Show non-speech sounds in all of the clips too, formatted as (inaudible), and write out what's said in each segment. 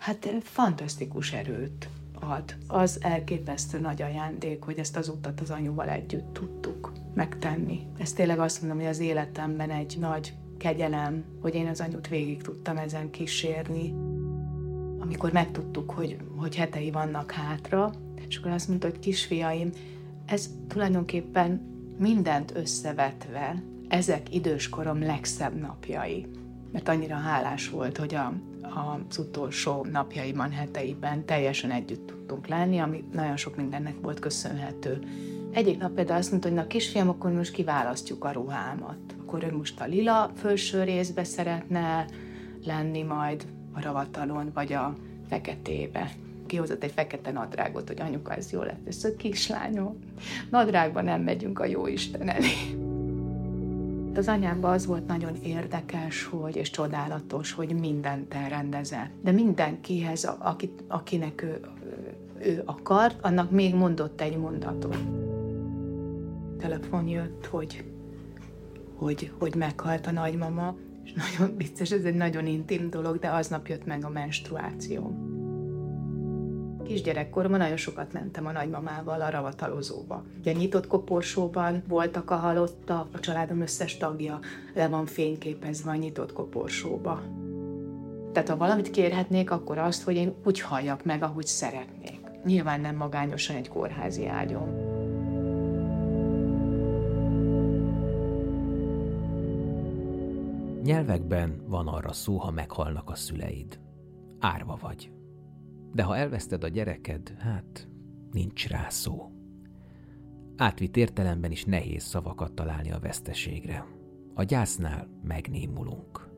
hát fantasztikus erőt ad. Az elképesztő nagy ajándék, hogy ezt az utat az anyuval együtt tudtuk megtenni. Ez tényleg azt mondom, hogy az életemben egy nagy kegyelem, hogy én az anyut végig tudtam ezen kísérni. Amikor megtudtuk, hogy, hogy hetei vannak hátra, és akkor azt mondta, hogy kisfiaim, ez tulajdonképpen mindent összevetve, ezek időskorom legszebb napjai. Mert annyira hálás volt, hogy a, az utolsó napjaiban, heteiben teljesen együtt tudtunk lenni, ami nagyon sok mindennek volt köszönhető. Egyik nap például azt mondta, hogy na kisfiam, akkor most kiválasztjuk a ruhámat. Akkor ő most a lila felső részbe szeretne lenni majd a ravatalon, vagy a feketébe. Kihozott egy fekete nadrágot, hogy anyuka, ez jó lett. Ez a kislányom. Nadrágban nem megyünk a jó Isten elé. Az anyámban az volt nagyon érdekes, hogy, és csodálatos, hogy mindent elrendezett. De mindenkihez, akit, akinek ő, ő akart, annak még mondott egy mondatot. Telefon jött, hogy, hogy, hogy meghalt a nagymama, és nagyon (laughs) vicces, ez egy nagyon intim dolog, de aznap jött meg a menstruáció kisgyerekkoromban nagyon sokat mentem a nagymamával a ravatalozóba. Ugye nyitott koporsóban voltak a halottak, a családom összes tagja le van fényképezve a nyitott koporsóba. Tehát ha valamit kérhetnék, akkor azt, hogy én úgy halljak meg, ahogy szeretnék. Nyilván nem magányosan egy kórházi ágyon. Nyelvekben van arra szó, ha meghalnak a szüleid. Árva vagy. De ha elveszted a gyereked, hát nincs rá szó. Átvitt értelemben is nehéz szavakat találni a veszteségre. A gyásznál megnémulunk.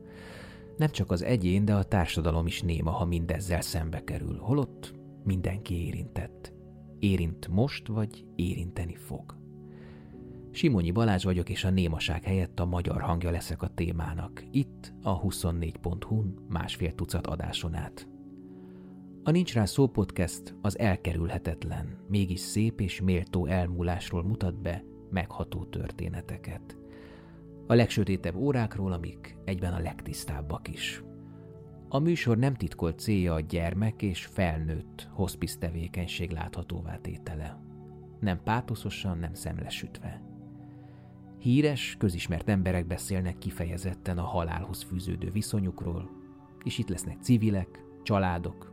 Nem csak az egyén, de a társadalom is néma, ha mindezzel szembe kerül, holott mindenki érintett. Érint most, vagy érinteni fog. Simonyi Balázs vagyok, és a némaság helyett a magyar hangja leszek a témának. Itt a 24.hu-n másfél tucat adáson át. A Nincs Rá Szó podcast az elkerülhetetlen, mégis szép és méltó elmúlásról mutat be megható történeteket. A legsötétebb órákról, amik egyben a legtisztábbak is. A műsor nem titkolt célja a gyermek és felnőtt hospice tevékenység láthatóvá tétele. Nem pátoszosan, nem szemlesütve. Híres, közismert emberek beszélnek kifejezetten a halálhoz fűződő viszonyukról, és itt lesznek civilek, családok,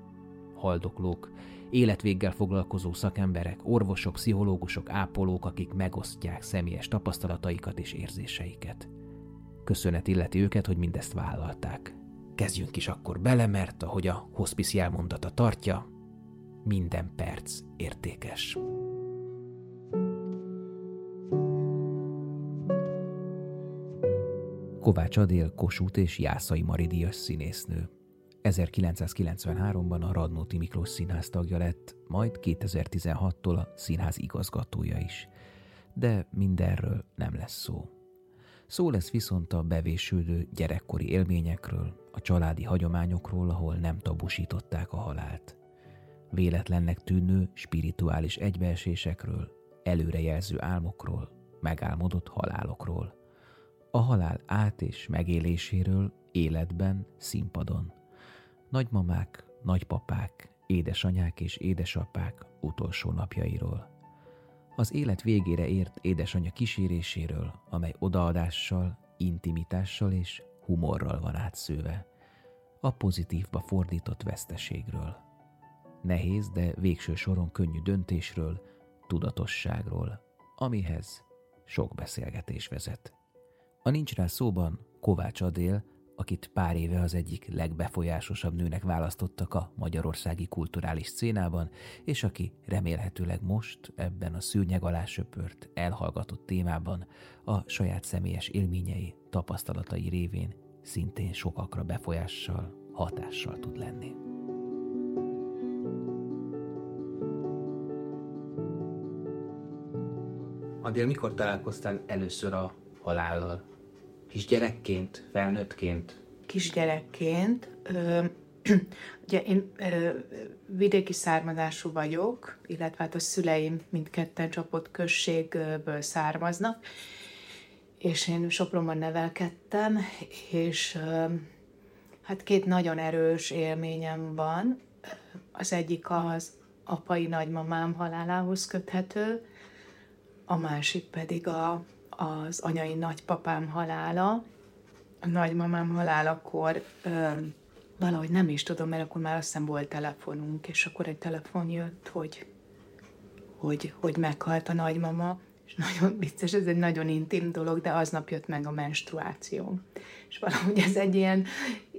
haldoklók, életvéggel foglalkozó szakemberek, orvosok, pszichológusok, ápolók, akik megosztják személyes tapasztalataikat és érzéseiket. Köszönet illeti őket, hogy mindezt vállalták. Kezdjünk is akkor bele, mert ahogy a hospice jelmondata tartja, minden perc értékes. Kovács Adél, Kossuth és Jászai Maridias színésznő. 1993-ban a Radnóti Miklós Színház tagja lett, majd 2016-tól a színház igazgatója is. De mindenről nem lesz szó. Szó lesz viszont a bevésődő gyerekkori élményekről, a családi hagyományokról, ahol nem tabusították a halált. Véletlennek tűnő spirituális egybeesésekről, előrejelző álmokról, megálmodott halálokról. A halál át- és megéléséről életben, színpadon – nagymamák, nagypapák, édesanyák és édesapák utolsó napjairól. Az élet végére ért édesanyja kíséréséről, amely odaadással, intimitással és humorral van átszőve. A pozitívba fordított veszteségről. Nehéz, de végső soron könnyű döntésről, tudatosságról, amihez sok beszélgetés vezet. A Nincs rá szóban Kovács Adél, akit pár éve az egyik legbefolyásosabb nőnek választottak a magyarországi kulturális szcénában, és aki remélhetőleg most ebben a szűnyeg alá söpört, elhallgatott témában a saját személyes élményei, tapasztalatai révén szintén sokakra befolyással, hatással tud lenni. Adél, mikor találkoztál először a halállal? Kisgyerekként, felnőttként? Kisgyerekként. Ö, (clears throat) ugye én ö, vidéki származású vagyok, illetve hát a szüleim mindketten csapott községből származnak, és én Sopronban nevelkedtem, és ö, Hát két nagyon erős élményem van. Az egyik az apai nagymamám halálához köthető, a másik pedig a, az anyai nagypapám halála. A nagymamám halálakor ö, valahogy nem is tudom, mert akkor már azt hiszem volt telefonunk, és akkor egy telefon jött, hogy, hogy, hogy meghalt a nagymama, és nagyon vicces, ez egy nagyon intim dolog, de aznap jött meg a menstruáció. És valahogy ez egy ilyen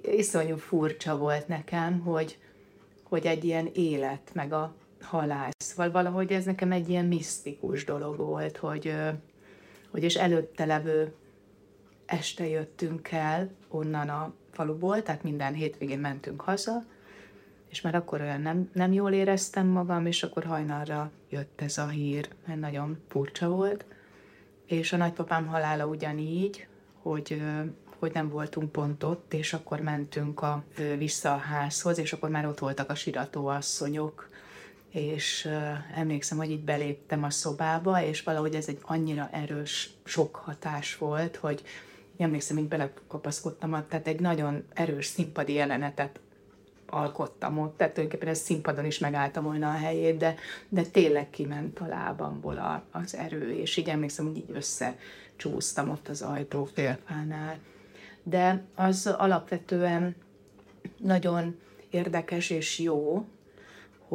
iszonyú furcsa volt nekem, hogy, hogy egy ilyen élet, meg a halál. Szóval valahogy ez nekem egy ilyen misztikus dolog volt, hogy, hogy és előtte levő este jöttünk el onnan a faluból, tehát minden hétvégén mentünk haza, és már akkor olyan nem, nem jól éreztem magam, és akkor hajnalra jött ez a hír, mert nagyon furcsa volt. És a nagypapám halála ugyanígy, hogy, hogy nem voltunk pont ott, és akkor mentünk a, vissza a házhoz, és akkor már ott voltak a siratóasszonyok, és emlékszem, hogy így beléptem a szobába, és valahogy ez egy annyira erős sok hatás volt, hogy emlékszem, így belekapaszkodtam, tehát egy nagyon erős színpadi jelenetet alkottam ott, tehát tulajdonképpen ez színpadon is megálltam volna a helyét, de, de tényleg kiment a lábamból a, az erő, és így emlékszem, hogy így összecsúsztam ott az ajtó félfánál. De az alapvetően nagyon érdekes és jó,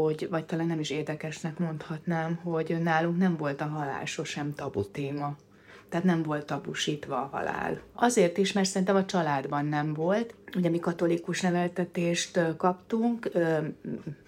hogy, vagy talán nem is érdekesnek mondhatnám, hogy nálunk nem volt a halál sosem tabu téma. Tehát nem volt tabusítva a halál. Azért is, mert szerintem a családban nem volt. Ugye mi katolikus neveltetést kaptunk,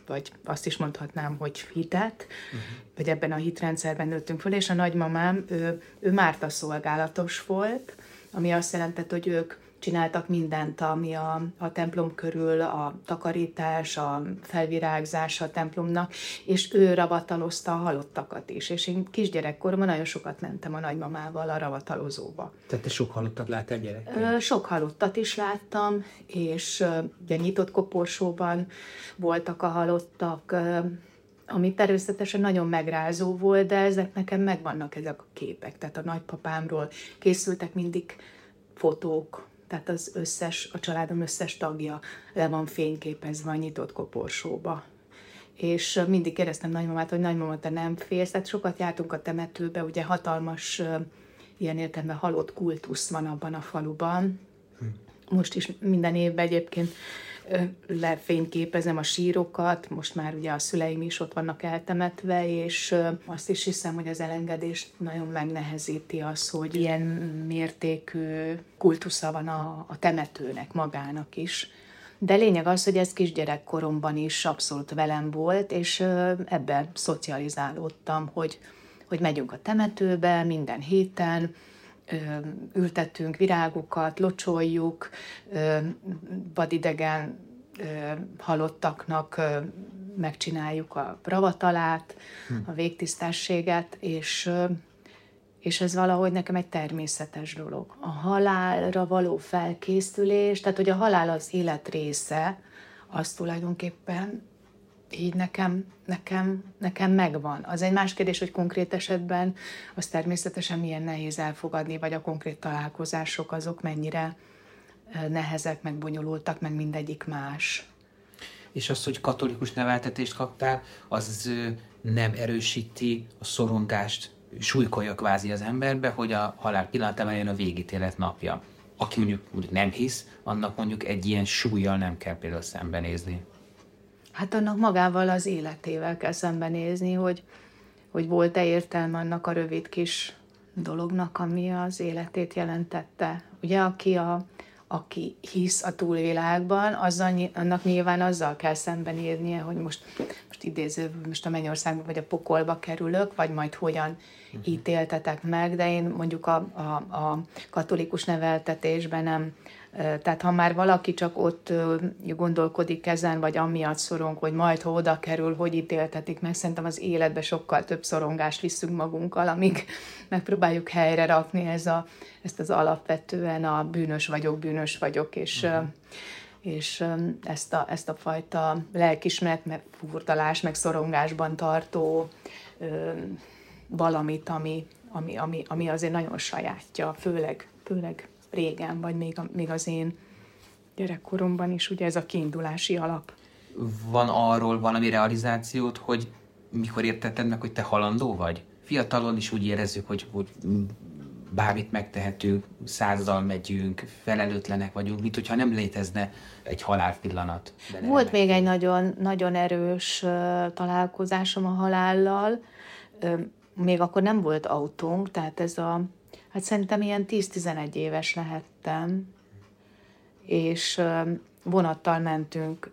vagy azt is mondhatnám, hogy hitet, uh-huh. vagy ebben a hitrendszerben nőttünk föl, és a nagymamám, ő, ő Márta szolgálatos volt, ami azt jelentett, hogy ők csináltak mindent, ami a, a templom körül, a takarítás, a felvirágzás a templomnak, és ő ravatalozta a halottakat is. És én kisgyerekkoromban nagyon sokat mentem a nagymamával a ravatalozóba. Tehát te sok halottat láttál gyerek? Sok halottat is láttam, és ugye nyitott koporsóban voltak a halottak, ami természetesen nagyon megrázó volt, de ezek nekem megvannak ezek a képek. Tehát a nagypapámról készültek mindig fotók, tehát az összes, a családom összes tagja le van fényképezve a nyitott koporsóba. És mindig kérdeztem nagymamát, hogy nagymama, te nem félsz, tehát sokat jártunk a temetőbe, ugye hatalmas ilyen értelemben halott kultusz van abban a faluban. Hm. Most is minden évben egyébként lefényképezem a sírokat, most már ugye a szüleim is ott vannak eltemetve, és azt is hiszem, hogy az elengedést nagyon megnehezíti az, hogy ilyen mértékű kultusza van a, a temetőnek magának is. De lényeg az, hogy ez kisgyerekkoromban is abszolút velem volt, és ebben szocializálódtam, hogy, hogy megyünk a temetőbe minden héten, ültettünk virágokat, locsoljuk, vadidegen halottaknak megcsináljuk a ravatalát, hm. a végtisztességet, és, és ez valahogy nekem egy természetes dolog. A halálra való felkészülés, tehát hogy a halál az élet része, az tulajdonképpen így nekem, nekem, nekem megvan. Az egy más kérdés, hogy konkrét esetben az természetesen milyen nehéz elfogadni, vagy a konkrét találkozások azok mennyire nehezek, meg bonyolultak, meg mindegyik más. És az, hogy katolikus neveltetést kaptál, az nem erősíti a szorongást, súlykolja kvázi az emberbe, hogy a halál pillanatában jön a végítélet napja. Aki mondjuk, mondjuk nem hisz, annak mondjuk egy ilyen súlyjal nem kell például szembenézni. Hát annak magával az életével kell szembenézni, hogy, hogy volt-e értelme annak a rövid kis dolognak, ami az életét jelentette. Ugye, aki, a, aki hisz a túlvilágban, azzal, annak nyilván azzal kell szembenéznie, hogy most, most idéző, most a mennyországba vagy a pokolba kerülök, vagy majd hogyan mhm. ítéltetek meg, de én mondjuk a, a, a katolikus neveltetésben nem, tehát ha már valaki csak ott gondolkodik ezen, vagy amiatt szorong, hogy majd, ha oda kerül, hogy ítéltetik meg, szerintem az életbe sokkal több szorongást viszünk magunkkal, amíg (laughs) megpróbáljuk helyre rakni ez a, ezt az alapvetően a bűnös vagyok, bűnös vagyok, és, uh-huh. és ezt, a, ezt a fajta lelkismeret, meg furdalás, meg szorongásban tartó valamit, ami, ami, ami, ami azért nagyon sajátja, főleg, főleg régen, vagy még, még az én gyerekkoromban is, ugye ez a kiindulási alap. Van arról valami realizációt, hogy mikor értetted meg, hogy te halandó vagy? Fiatalon is úgy érezzük, hogy, hogy bármit megtehetünk, százzal megyünk, felelőtlenek vagyunk, mint hogyha nem létezne egy halálpillanat. Volt még egy nagyon, nagyon erős találkozásom a halállal, még akkor nem volt autónk, tehát ez a, hát szerintem ilyen 10-11 éves lehettem, és vonattal mentünk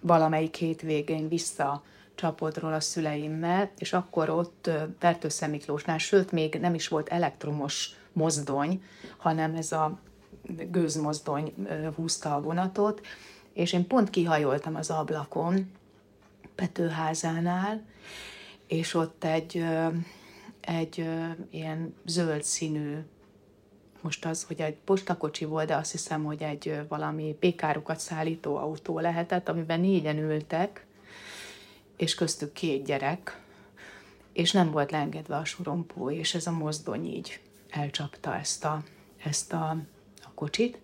valamelyik hétvégén vissza Csapodról a szüleimmel, és akkor ott Pertősze Miklósnál, sőt, még nem is volt elektromos mozdony, hanem ez a gőzmozdony húzta a vonatot, és én pont kihajoltam az ablakon Petőházánál, és ott egy, egy ilyen zöld színű, most az, hogy egy postakocsi volt, de azt hiszem, hogy egy valami pékárukat szállító autó lehetett, amiben négyen ültek, és köztük két gyerek, és nem volt leengedve a sorompó, és ez a mozdony így elcsapta ezt a, ezt a, a kocsit,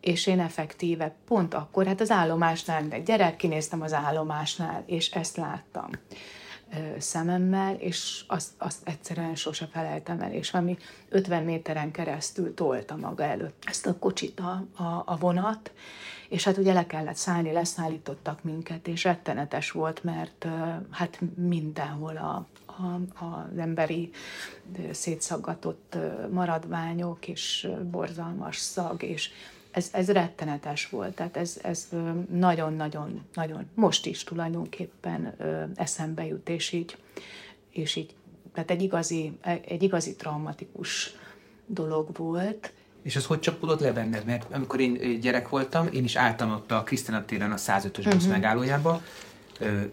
és én effektíve pont akkor, hát az állomásnál, de gyerek, kinéztem az állomásnál, és ezt láttam szememmel, és azt, azt egyszerűen sose felejtem el, és valami 50 méteren keresztül tolta maga előtt ezt a kocsit a, a, a vonat, és hát ugye le kellett szállni, leszállítottak minket, és rettenetes volt, mert hát mindenhol a, a, az emberi szétszaggatott maradványok, és borzalmas szag, és ez, ez rettenetes volt, tehát ez, ez nagyon-nagyon, nagyon, most is tulajdonképpen eszembe jut, és így, és így, tehát egy igazi, egy igazi traumatikus dolog volt. És az hogy csapódott le benned? Mert amikor én gyerek voltam, én is álltam ott a Krisztina téren a 105-ös busz uh-huh. megállójába,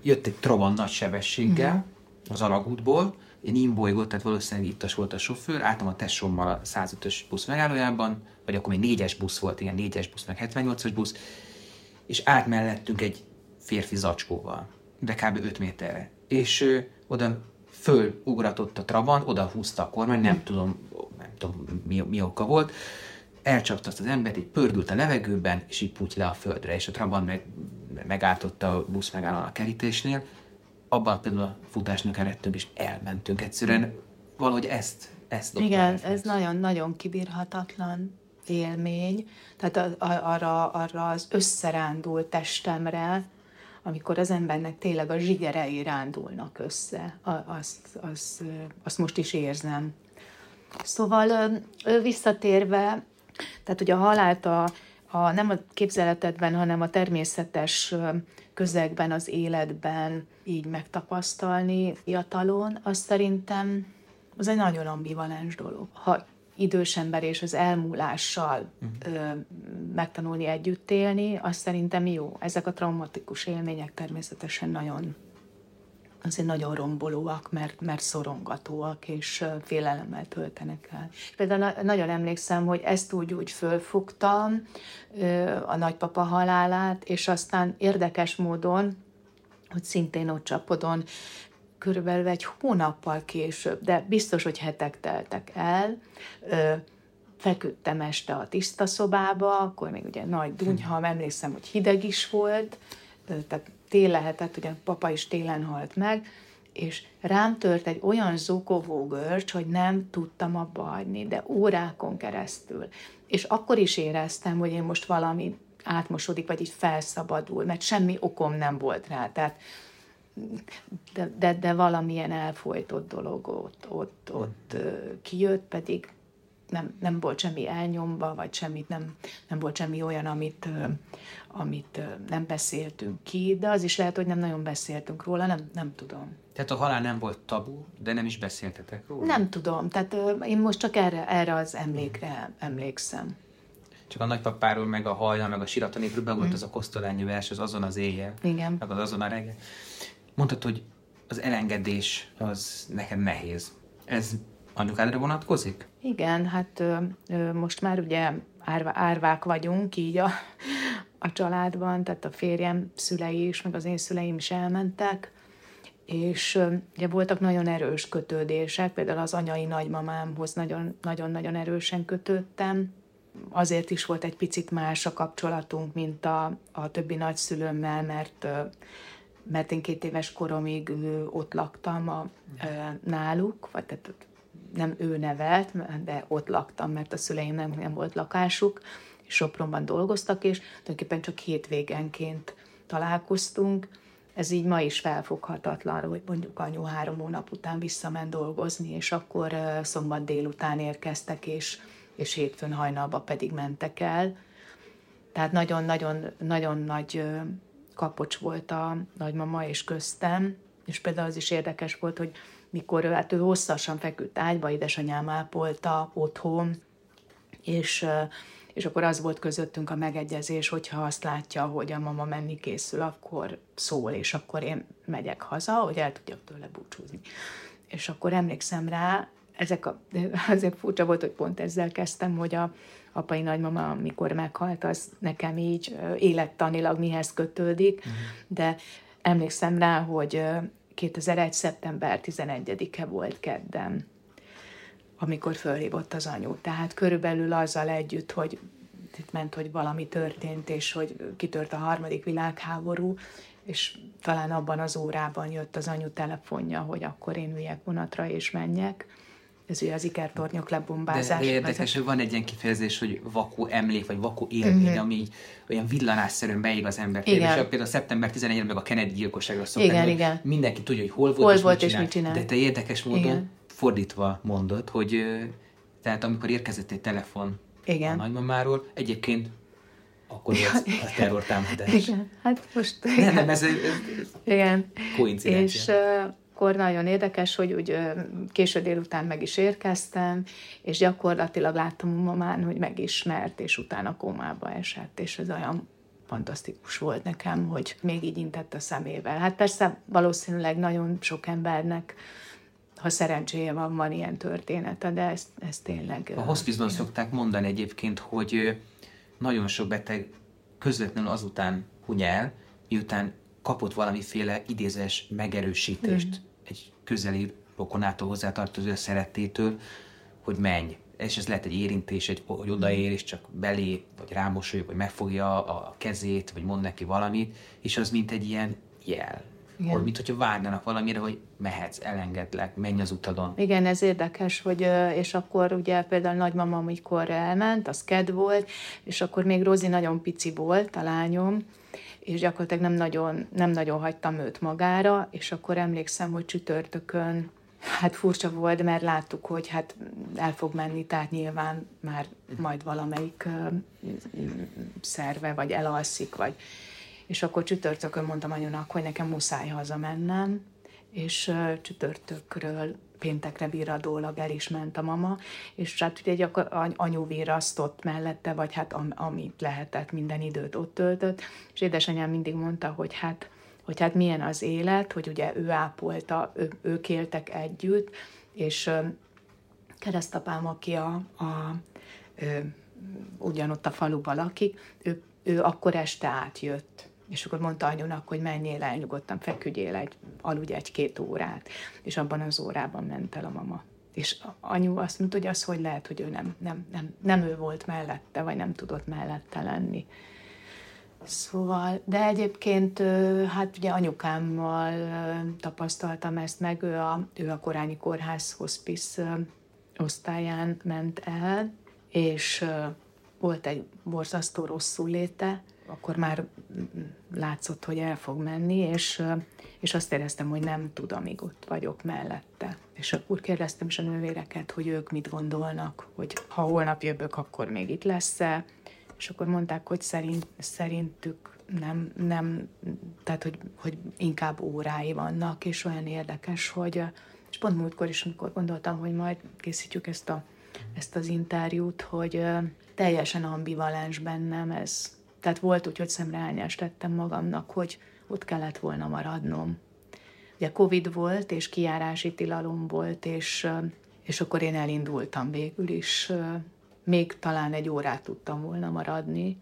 jött egy Trabant nagy sebességgel uh-huh. az alagútból, én imbolygott, tehát valószínűleg ittas volt a sofőr, álltam a tesómmal a 105-ös busz megállójában, vagy akkor még négyes busz volt, igen, négyes busz, meg 78-as busz, és állt mellettünk egy férfi zacskóval, de kb. 5 méterre. És ö, oda fölugratott a Trabant, oda húzta a kormány, nem tudom, nem tudom mi, mi oka volt, elcsapta azt az embert, így pördült a levegőben, és így puty le a földre, és a Trabant meg, megáltotta a busz megállón a kerítésnél, abban például a futásnak eredtünk, és elmentünk egyszerűen. Valahogy ezt, ezt Igen, ez nagyon-nagyon kibírhatatlan élmény, tehát a, a, arra, arra az összerándult testemre, amikor az embernek tényleg a zsigerei rándulnak össze, azt, azt, azt most is érzem. Szóval visszatérve, tehát hogy a halált a, a, nem a képzeletedben, hanem a természetes közegben, az életben így megtapasztalni fiatalon, az szerintem az egy nagyon ambivalens dolog. Ha idős ember és az elmúlással uh-huh. ö, megtanulni együtt élni, az szerintem jó. Ezek a traumatikus élmények természetesen nagyon azért nagyon rombolóak, mert, mert szorongatóak, és félelemmel töltenek el. Például nagyon emlékszem, hogy ezt úgy úgy fölfogtam, a nagypapa halálát, és aztán érdekes módon, hogy szintén ott csapodon, körülbelül egy hónappal később, de biztos, hogy hetek teltek el, feküdtem este a tiszta szobába, akkor még ugye nagy dunyha, emlékszem, hogy hideg is volt, tehát tél lehetett, ugye papa is télen halt meg, és rám tört egy olyan zokogó görcs, hogy nem tudtam abba hagyni, de órákon keresztül. És akkor is éreztem, hogy én most valami átmosodik, vagy így felszabadul, mert semmi okom nem volt rá. Tehát de, de, de valamilyen elfolytott dolog ott, ott, ott kijött, pedig nem, nem volt semmi elnyomva, vagy semmit nem, nem volt semmi olyan, amit, amit nem beszéltünk ki, de az is lehet, hogy nem nagyon beszéltünk róla, nem, nem tudom. Tehát a halál nem volt tabu, de nem is beszéltetek róla? Nem tudom, tehát én most csak erre, erre az emlékre emlékszem. Csak a nagypapáról, meg a hajnal, meg a siratanépről be volt mm. az a kosztolányi vers, az azon az éjjel, Igen. meg az azon a reggel. Mondtad, hogy az elengedés az nekem nehéz. Ez anyukádra vonatkozik? Igen, hát ö, ö, most már ugye árva, árvák vagyunk így a, a családban, tehát a férjem szülei is, meg az én szüleim is elmentek, és ö, ugye voltak nagyon erős kötődések, például az anyai nagymamámhoz nagyon-nagyon erősen kötődtem, azért is volt egy picit más a kapcsolatunk, mint a, a többi nagyszülőmmel, mert mert én két éves koromig ott laktam a, náluk, vagy tehát nem ő nevelt, de ott laktam, mert a szüleim nem, nem volt lakásuk, és Sopronban dolgoztak, és tulajdonképpen csak hétvégenként találkoztunk. Ez így ma is felfoghatatlan, hogy mondjuk anyu három hónap után visszament dolgozni, és akkor szombat délután érkeztek, és, és hétfőn hajnalba pedig mentek el. Tehát nagyon-nagyon nagyon nagy kapocs volt a nagymama és köztem, és például az is érdekes volt, hogy mikor hát ő hosszasan feküdt ágyba, édesanyám ápolta otthon, és, és akkor az volt közöttünk a megegyezés, hogyha azt látja, hogy a mama menni készül, akkor szól, és akkor én megyek haza, hogy el tudjak tőle búcsúzni. És akkor emlékszem rá, ezek a, (laughs) azért furcsa volt, hogy pont ezzel kezdtem, hogy a apai nagymama, amikor meghalt, az nekem így élettanilag mihez kötődik, uh-huh. de emlékszem rá, hogy 2001. szeptember 11-e volt kedden, amikor fölhívott az anyu. Tehát körülbelül azzal együtt, hogy itt ment, hogy valami történt, és hogy kitört a harmadik világháború, és talán abban az órában jött az anyu telefonja, hogy akkor én üljek vonatra és menjek ez ugye az ikertornyok lebombázás. De, de érdekes, hogy van egy ilyen kifejezés, hogy vakó emlék, vagy vakó élmény, uh-huh. ami olyan villanásszerűen beég az ember. És például szeptember 11 meg a Kennedy gyilkosságra szokták, igen, igen. mindenki tudja, hogy hol volt, hol és, volt mit és mit csinál. De te érdekes módon igen. fordítva mondod, hogy tehát amikor érkezett egy telefon igen. a nagymamáról, egyébként akkor volt a terrortámadás. Igen, hát most... Nem, nem, ez, ez igen. koincidencia. És uh, akkor nagyon érdekes, hogy úgy késő délután meg is érkeztem, és gyakorlatilag láttam a mamán, hogy megismert, és utána kómába esett, és ez olyan fantasztikus volt nekem, hogy még így intett a szemével. Hát persze valószínűleg nagyon sok embernek ha szerencséje van, van ilyen története, de ez, ez tényleg... A hospizban szokták mondani egyébként, hogy nagyon sok beteg közvetlenül azután huny el, miután kapott valamiféle idézes megerősítést mm. Egy közeli rokonától hozzátartozó szerettétől, hogy menj. És ez lehet egy érintés, egy, hogy odaér, és csak belé, vagy rámosolyog, vagy megfogja a kezét, vagy mond neki valamit, és az mint egy ilyen jel. Igen. Hogy, mint hogyha várnának valamire, hogy mehetsz, elengedlek, menj az utadon. Igen, ez érdekes, hogy és akkor ugye például nagymama, amikor elment, az ked volt, és akkor még Rozi nagyon pici volt, a lányom, és gyakorlatilag nem nagyon, nem nagyon hagytam őt magára, és akkor emlékszem, hogy csütörtökön hát furcsa volt, mert láttuk, hogy hát el fog menni, tehát nyilván már majd valamelyik szerve, vagy elalszik, vagy... És akkor csütörtökön mondtam anyunak, hogy nekem muszáj hazamennem, és csütörtökről péntekre virradólag el is ment a mama, és hát ugye egy anyu virasztott mellette, vagy hát am, amit lehetett, minden időt ott töltött, és édesanyám mindig mondta, hogy hát, hogy hát milyen az élet, hogy ugye ő ápolta, ő, ők éltek együtt, és keresztapám, aki a, a ő, ugyanott a faluban lakik, ő, ő akkor este átjött és akkor mondta anyunak, hogy menjél el, nyugodtan feküdjél, egy, aludj egy-két órát. És abban az órában ment el a mama. És anyu azt mondta, hogy az hogy lehet, hogy ő nem, nem, nem, nem ő volt mellette, vagy nem tudott mellette lenni. Szóval, de egyébként hát ugye anyukámmal tapasztaltam ezt meg, ő a, ő a Korányi Kórház hospice osztályán ment el, és volt egy borzasztó rosszul léte, akkor már látszott, hogy el fog menni, és, és azt éreztem, hogy nem tud, amíg ott vagyok mellette. És akkor kérdeztem is a nővéreket, hogy ők mit gondolnak, hogy ha holnap jövök, akkor még itt lesz-e, és akkor mondták, hogy szerint, szerintük nem, nem tehát hogy, hogy inkább órái vannak, és olyan érdekes, hogy és pont múltkor is, amikor gondoltam, hogy majd készítjük ezt, a, ezt az interjút, hogy teljesen ambivalens bennem ez, tehát volt úgy, hogy szemrehányást tettem magamnak, hogy ott kellett volna maradnom. Ugye Covid volt, és kiárási tilalom volt, és, és akkor én elindultam végül is. Még talán egy órát tudtam volna maradni,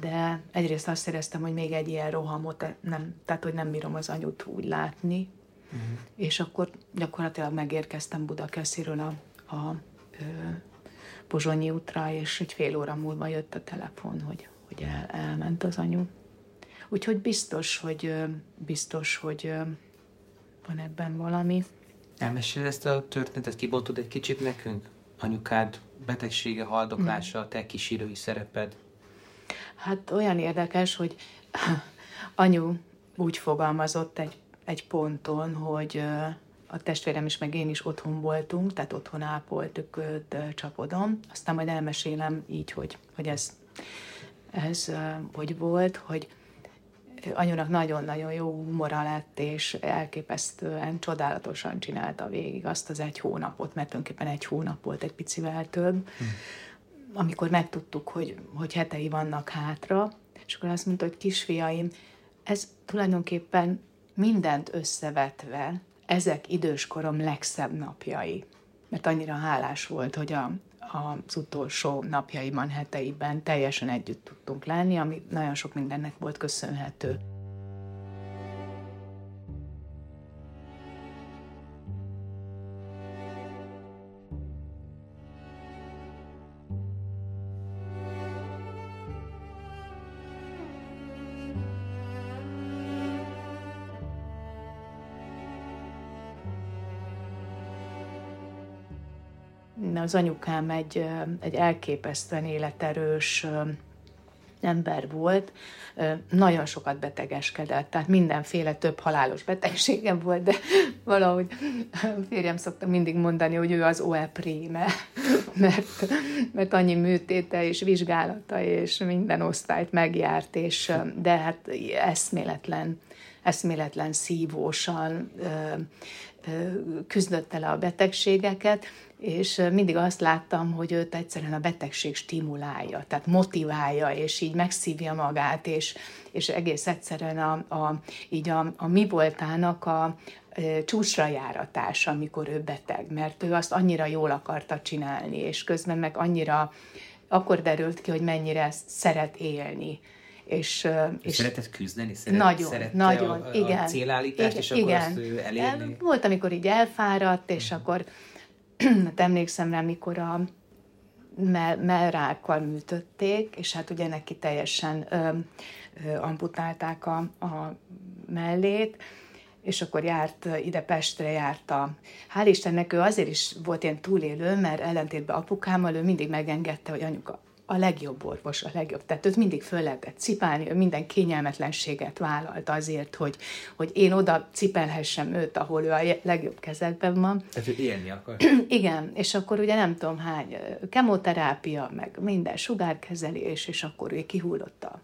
de egyrészt azt éreztem, hogy még egy ilyen rohamot nem, tehát hogy nem bírom az anyut úgy látni, uh-huh. és akkor gyakorlatilag megérkeztem Budakesziről a, a, a Pozsonyi útra, és egy fél óra múlva jött a telefon, hogy, hogy el, elment az anyu. Úgyhogy biztos, hogy biztos, hogy van ebben valami. Elmesél ezt a történetet, kibontod egy kicsit nekünk? Anyukád betegsége, haldoklása, a te kísérői szereped? Hát olyan érdekes, hogy (clears throat) anyu úgy fogalmazott egy, egy ponton, hogy a testvérem is, meg én is otthon voltunk, tehát otthon ápoltuk őt csapodom. Aztán majd elmesélem így, hogy, hogy ez, ez hogy volt, hogy anyunak nagyon-nagyon jó humora lett, és elképesztően csodálatosan csinálta végig azt az egy hónapot, mert tulajdonképpen egy hónap volt, egy picivel több, hmm. amikor megtudtuk, hogy, hogy hetei vannak hátra, és akkor azt mondta, hogy kisfiaim, ez tulajdonképpen mindent összevetve, ezek időskorom legszebb napjai. Mert annyira hálás volt, hogy a, az utolsó napjaiban, heteiben teljesen együtt tudtunk lenni, ami nagyon sok mindennek volt köszönhető. Az anyukám egy, egy elképesztően életerős ember volt, nagyon sokat betegeskedett, tehát mindenféle több halálos betegségem volt, de (laughs) valahogy férjem szokta mindig mondani, hogy ő az OE prime, (laughs) mert, mert annyi műtéte és vizsgálata és minden osztályt megjárt, és, de hát eszméletlen, eszméletlen szívósan küzdötte le a betegségeket, és mindig azt láttam, hogy őt egyszerűen a betegség stimulálja, tehát motiválja, és így megszívja magát, és, és egész egyszerűen a, a, így a, a mi voltának a, csúcsra járatás, amikor ő beteg, mert ő azt annyira jól akarta csinálni, és közben meg annyira akkor derült ki, hogy mennyire szeret élni. És, és szeretett küzdeni? Szeret, nagyon, nagyon, a, a igen. célállítást, igen, és akkor igen. azt elérni? Volt, amikor így elfáradt, és uh-huh. akkor (clears throat) hát emlékszem rá, mikor a mellrákkal műtötték, és hát ugye neki teljesen ö, ö, amputálták a, a mellét, és akkor járt ide Pestre, járt a... Hál' Istennek ő azért is volt ilyen túlélő, mert ellentétben apukámmal ő mindig megengedte, hogy anyuka, a legjobb orvos, a legjobb. Tehát őt mindig föl lehetett cipálni, ő minden kényelmetlenséget vállalt azért, hogy, hogy én oda cipelhessem őt, ahol ő a legjobb kezekben van. Tehát ő élni akar. (clears throat) Igen, és akkor ugye nem tudom hány kemoterápia, meg minden sugárkezelés, és akkor ő kihullott a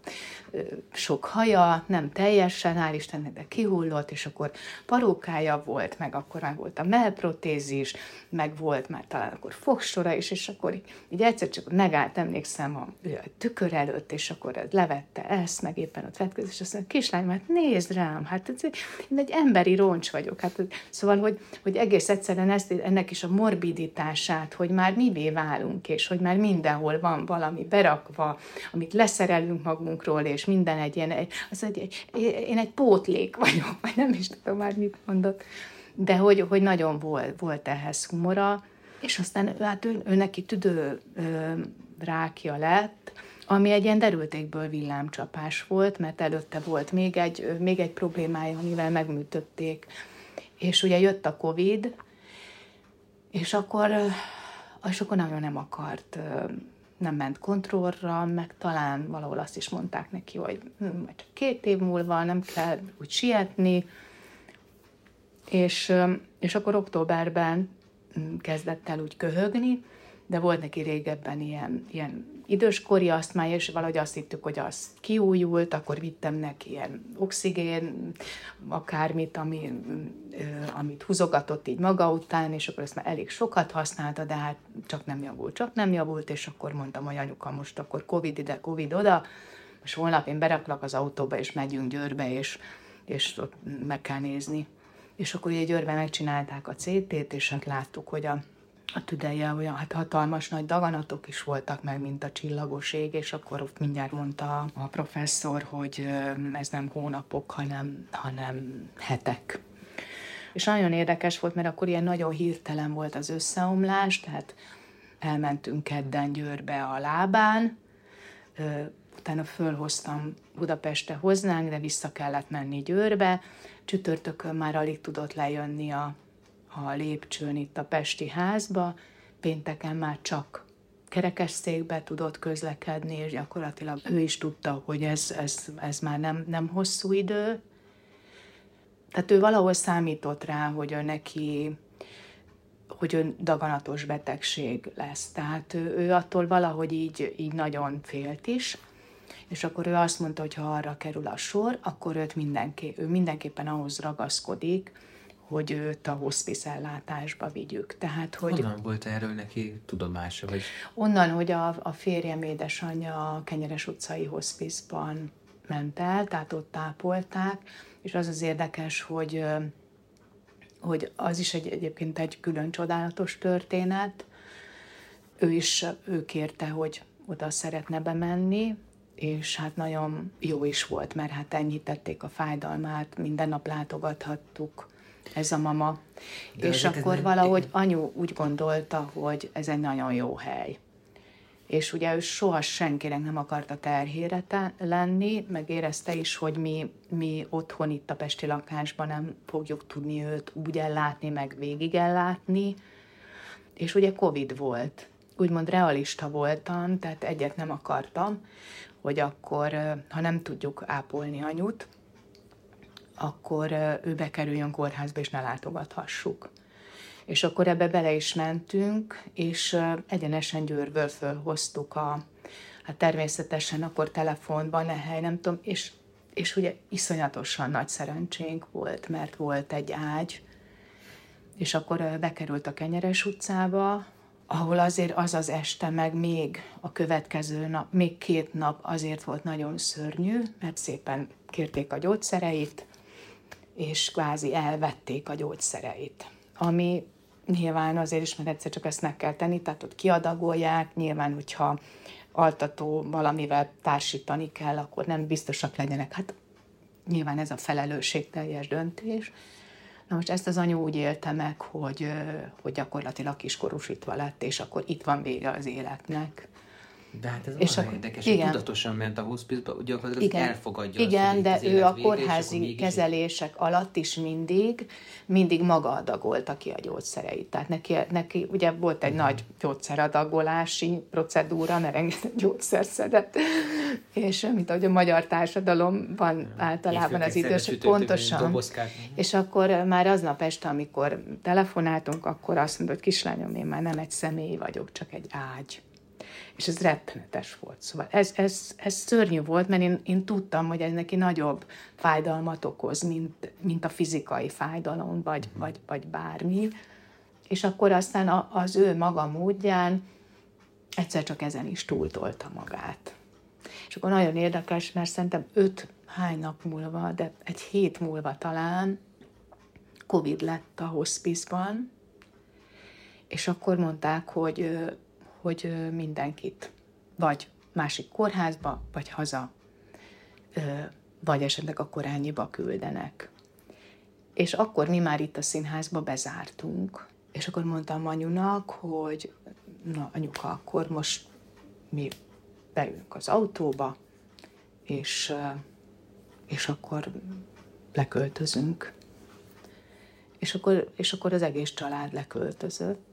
sok haja, nem teljesen, hál' Istennek, de kihullott, és akkor parókája volt, meg akkor már volt a mellprotézis, meg volt már talán akkor fogsora is, és akkor így, így egyszer csak megállt, emlékszem a, a tükör előtt, és akkor levette ezt, meg éppen ott vetközött, és azt mondja, kislány, hát nézd rám, hát ez, én egy emberi roncs vagyok. Hát, szóval, hogy, hogy egész egyszerűen ezt, ennek is a morbiditását, hogy már mivé válunk, és hogy már mindenhol van valami berakva, amit leszerelünk magunkról, és minden egy ilyen, egy, az egy, egy, én egy pótlék vagyok, vagy nem is tudom már mit mondott, de hogy, hogy nagyon volt, volt ehhez humora, és aztán hát ő, ő neki tüdő ö, rákja lett, ami egy ilyen derültékből villámcsapás volt, mert előtte volt még egy, még egy problémája, amivel megműtötték. És ugye jött a Covid, és akkor, és akkor nagyon nem akart nem ment kontrollra, meg talán valahol azt is mondták neki, hogy hm, majd csak két év múlva nem kell úgy sietni, és, és akkor októberben hm, kezdett el úgy köhögni, de volt neki régebben ilyen, ilyen időskori asztmája, és valahogy azt hittük, hogy az kiújult, akkor vittem neki ilyen oxigén, akármit, ami, amit húzogatott így maga után, és akkor ezt már elég sokat használta, de hát csak nem javult, csak nem javult, és akkor mondtam, hogy anyuka, most akkor Covid ide, Covid oda, és holnap én beraklak az autóba, és megyünk Győrbe, és, és ott meg kell nézni. És akkor ugye Győrben megcsinálták a CT-t, és hát láttuk, hogy a a tüdeje olyan hát hatalmas nagy daganatok is voltak meg, mint a csillagos ég, és akkor ott mindjárt mondta a professzor, hogy ez nem hónapok, hanem, hanem hetek. És nagyon érdekes volt, mert akkor ilyen nagyon hirtelen volt az összeomlás, tehát elmentünk kedden Győrbe a lábán, utána fölhoztam Budapeste hoznánk, de vissza kellett menni Győrbe. Csütörtökön már alig tudott lejönni a, a lépcsőn itt a Pesti házba, pénteken már csak kerekesszékbe tudott közlekedni, és gyakorlatilag ő is tudta, hogy ez, ez, ez már nem, nem hosszú idő. Tehát ő valahol számított rá, hogy ő neki hogy ő daganatos betegség lesz. Tehát ő, ő attól valahogy így, így nagyon félt is, és akkor ő azt mondta, hogy ha arra kerül a sor, akkor őt mindenki, ő mindenképpen ahhoz ragaszkodik, hogy őt a hospice ellátásba vigyük. Tehát, hogy Honnan volt erről neki tudomása? Vagy... Onnan, hogy a, a férjem édesanyja a Kenyeres utcai hospice-ban ment el, tehát ott tápolták, és az az érdekes, hogy hogy az is egy, egyébként egy külön csodálatos történet. Ő is, ő kérte, hogy oda szeretne bemenni, és hát nagyon jó is volt, mert hát enyhítették a fájdalmát, minden nap látogathattuk ez a mama. De és akkor nem... valahogy anyu úgy gondolta, hogy ez egy nagyon jó hely. És ugye ő soha senkinek nem akarta terhére lenni, meg érezte is, hogy mi, mi otthon itt a Pesti lakásban nem fogjuk tudni őt úgy ellátni, meg végig ellátni. És ugye Covid volt. Úgymond realista voltam, tehát egyet nem akartam, hogy akkor, ha nem tudjuk ápolni anyut, akkor ő bekerüljön kórházba, és ne látogathassuk. És akkor ebbe bele is mentünk, és egyenesen Győrből fölhoztuk a, hát természetesen akkor telefonban, ne nem tudom, és, és ugye iszonyatosan nagy szerencsénk volt, mert volt egy ágy, és akkor bekerült a Kenyeres utcába, ahol azért az az este, meg még a következő nap, még két nap azért volt nagyon szörnyű, mert szépen kérték a gyógyszereit, és kvázi elvették a gyógyszereit. Ami nyilván azért is, mert egyszer csak ezt meg kell tenni, tehát ott kiadagolják, nyilván, hogyha altató valamivel társítani kell, akkor nem biztosak legyenek. Hát nyilván ez a felelősségteljes döntés, Na most ezt az anyu úgy élte meg, hogy, hogy gyakorlatilag kiskorúsítva lett, és akkor itt van vége az életnek. De hát ez és akkor, érdekes, igen. hogy tudatosan ment a hospice-ba, gyakorlatilag igen, elfogadja Igen, azt, de ő a kórházi vége, kezelések alatt is mindig, mindig maga adagolta ki a gyógyszereit. Tehát neki, neki ugye volt egy uh-huh. nagy gyógyszeradagolási procedúra, mert rengeteg gyógyszer szedett, és mint ahogy a magyar társadalomban uh-huh. általában az idős, pontosan. És akkor már aznap este, amikor telefonáltunk, akkor azt mondta, hogy kislányom, én már nem egy személy vagyok, csak egy ágy és ez rettenetes volt. Szóval ez, ez, ez szörnyű volt, mert én, én tudtam, hogy ez neki nagyobb fájdalmat okoz, mint, mint a fizikai fájdalom, vagy, uh-huh. vagy, vagy bármi. És akkor aztán a, az ő maga módján egyszer csak ezen is túltolta magát. És akkor nagyon érdekes, mert szerintem öt hány nap múlva, de egy hét múlva talán Covid lett a hospice-ban, és akkor mondták, hogy hogy mindenkit vagy másik kórházba, vagy haza, vagy esetleg a korányiba küldenek. És akkor mi már itt a színházba bezártunk, és akkor mondtam anyunak, hogy na anyuka, akkor most mi beülünk az autóba, és, és akkor leköltözünk. És akkor, és akkor az egész család leköltözött,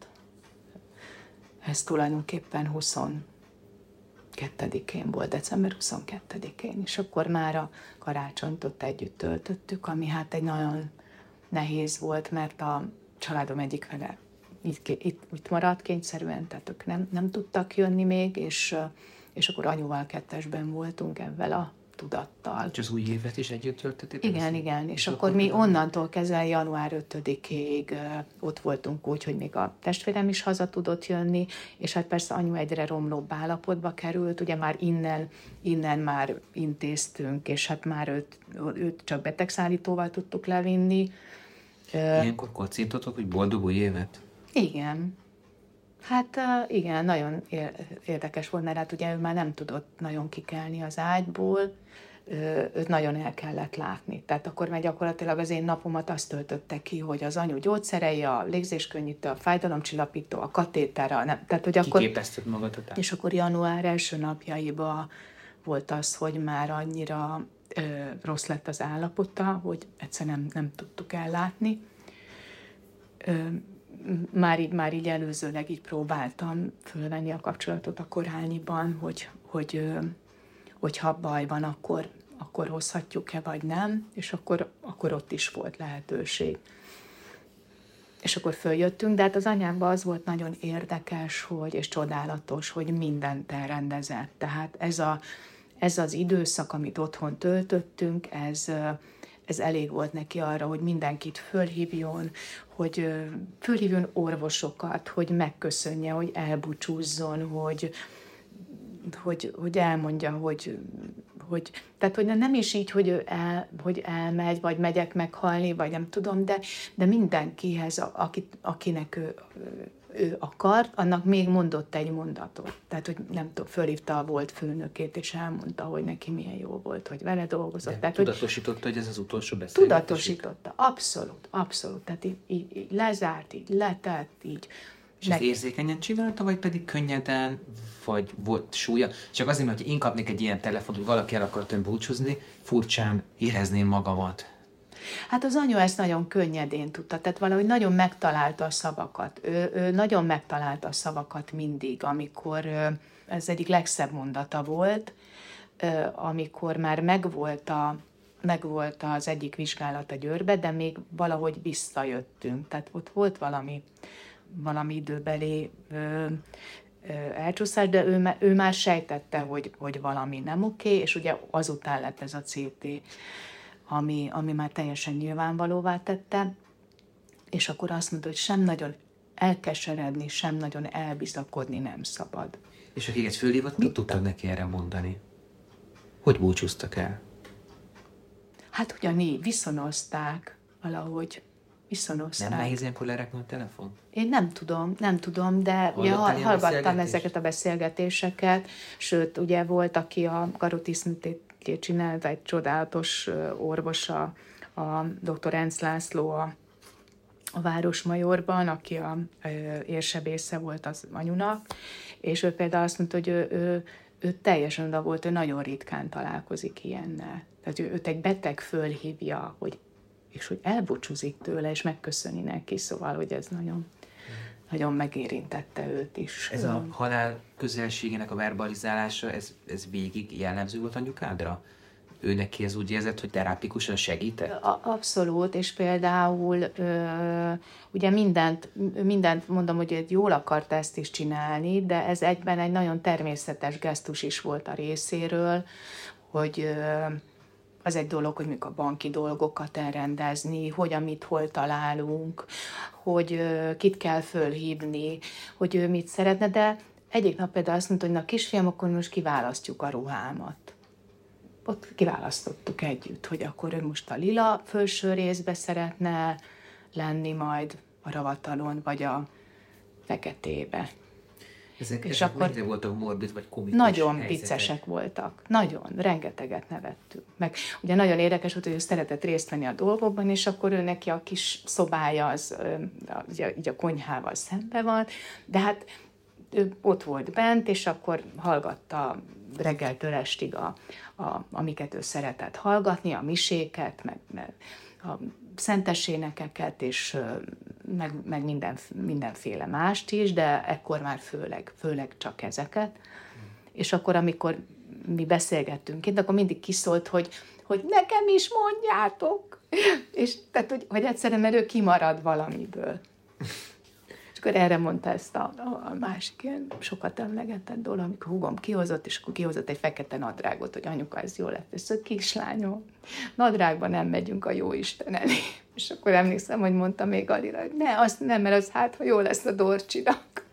ez tulajdonképpen 22-én volt, december 22-én, és akkor már a karácsonyt ott együtt töltöttük, ami hát egy nagyon nehéz volt, mert a családom egyik fele itt, itt, itt maradt kényszerűen, tehát ők nem, nem tudtak jönni még, és, és akkor anyuval kettesben voltunk ebben a tudattal. És az új évet is együtt töltötték? Igen, igen, és, és akkor, akkor mi onnantól kezdve január 5-ig ott voltunk úgy, hogy még a testvérem is haza tudott jönni, és hát persze anyu egyre romlóbb állapotba került, ugye már innen, innen már intéztünk, és hát már őt, őt csak betegszállítóval tudtuk levinni. Ilyenkor kocintotok, hogy boldog új évet? Igen, Hát igen, nagyon érdekes volt, mert hát ugye ő már nem tudott nagyon kikelni az ágyból, őt nagyon el kellett látni. Tehát akkor már gyakorlatilag az én napomat azt töltötte ki, hogy az anyu gyógyszerei, a légzéskönnyítő, a fájdalomcsillapító, a katéter, a nem. Tehát, hogy akkor, Kiképezted magadat? És akkor január első napjaiban volt az, hogy már annyira ö, rossz lett az állapota, hogy egyszerűen nem, nem tudtuk ellátni. Ö, már így, már így előzőleg így próbáltam fölvenni a kapcsolatot a korányiban, hogy, hogy, hogy ha baj van, akkor, akkor hozhatjuk-e, vagy nem, és akkor, akkor ott is volt lehetőség. És akkor följöttünk, de hát az anyámban az volt nagyon érdekes, hogy, és csodálatos, hogy mindent elrendezett. Tehát ez, a, ez az időszak, amit otthon töltöttünk, ez, ez elég volt neki arra, hogy mindenkit fölhívjon, hogy fölhívjon orvosokat, hogy megköszönje, hogy elbúcsúzzon, hogy, hogy, hogy elmondja, hogy, hogy, tehát hogy nem is így, hogy, el, hogy elmegy, vagy megyek meghalni, vagy nem tudom, de, de mindenkihez, akit, akinek ő akart, annak még mondott egy mondatot. Tehát, hogy nem tudom, fölhívta a volt főnökét, és elmondta, hogy neki milyen jó volt, hogy vele dolgozott. De Tehát, tudatosította, hogy, hogy ez az utolsó beszélgetés? Tudatosította, abszolút, abszolút. Tehát így, így, így lezárt, így letett, így és ezt érzékenyen csinálta, vagy pedig könnyeden, vagy volt súlya? Csak azért, mert én kapnék egy ilyen telefont, hogy valaki el akart ön búcsúzni, furcsán érezném magamat. Hát az anyu ezt nagyon könnyedén tudta, tehát valahogy nagyon megtalálta a szavakat. Ő, ő nagyon megtalálta a szavakat mindig, amikor ez egyik legszebb mondata volt, amikor már megvolt, a, megvolt az egyik vizsgálat a Győrbe, de még valahogy visszajöttünk. Tehát ott volt valami, valami időbeli elcsúszás, de ő, ő már sejtette, hogy, hogy valami nem oké, és ugye azután lett ez a CT ami, ami már teljesen nyilvánvalóvá tette, és akkor azt mondta, hogy sem nagyon elkeseredni, sem nagyon elbizakodni nem szabad. És akiket fölhívott, mit tudtak neki erre mondani? Hogy búcsúztak el? Hát ugyanígy, viszonozták valahogy, viszonozták. Nem nehéz ilyenkor lerekni a telefon? Én nem tudom, nem tudom, de ugye hallgattam ezeket a beszélgetéseket, sőt, ugye volt, aki a karotiszműtét csinált egy csodálatos orvosa, a dr. Enz László a, a Városmajorban, aki a, a érsebésze volt az anyunak, és ő például azt mondta, hogy ő, ő, ő teljesen oda volt, ő nagyon ritkán találkozik ilyennel. Tehát ő, őt egy beteg fölhívja, hogy, és hogy elbúcsúzik tőle, és megköszöni neki, szóval, hogy ez nagyon, nagyon megérintette őt is. Ez a halál közelségének a verbalizálása, ez, ez végig jellemző volt anyukádra? ő neki ez úgy érzett, hogy terápikusan segített? Abszolút, és például ö, ugye mindent, mindent mondom, hogy jól akart ezt is csinálni, de ez egyben egy nagyon természetes gesztus is volt a részéről, hogy ö, az egy dolog, hogy mikor a banki dolgokat elrendezni, hogy amit hol találunk, hogy kit kell fölhívni, hogy ő mit szeretne, de egyik nap például azt mondta, hogy na kisfiam, akkor most kiválasztjuk a ruhámat. Ott kiválasztottuk együtt, hogy akkor ő most a lila felső részbe szeretne lenni majd a ravatalon, vagy a feketébe. Ezek, és ezek akkor voltak morbid vagy komikus Nagyon helyzetek. viccesek voltak. Nagyon. Rengeteget nevettünk. Meg ugye nagyon érdekes volt, hogy ő szeretett részt venni a dolgokban, és akkor ő neki a kis szobája az ugye, így a konyhával szembe van, de hát ő ott volt bent, és akkor hallgatta reggeltől estig, a, a, amiket ő szeretett hallgatni, a miséket, meg, meg a szentesénekeket, és meg, meg minden, mindenféle mást is, de ekkor már főleg, főleg csak ezeket. És akkor, amikor mi beszélgettünk itt, akkor mindig kiszólt, hogy, hogy nekem is mondjátok. (laughs) És tehát, hogy, hogy egyszerűen, mert ő kimarad valamiből. Akkor erre mondta ezt a, a, másik ilyen sokat emlegetett dolog, amikor húgom kihozott, és akkor kihozott egy fekete nadrágot, hogy anyuka, ez jó lett. És kislányom, nadrágban nem megyünk a jó Isten elé. És akkor emlékszem, hogy mondta még Alira, hogy ne, azt nem, mert az hát, ha jó lesz a Dorcsinak.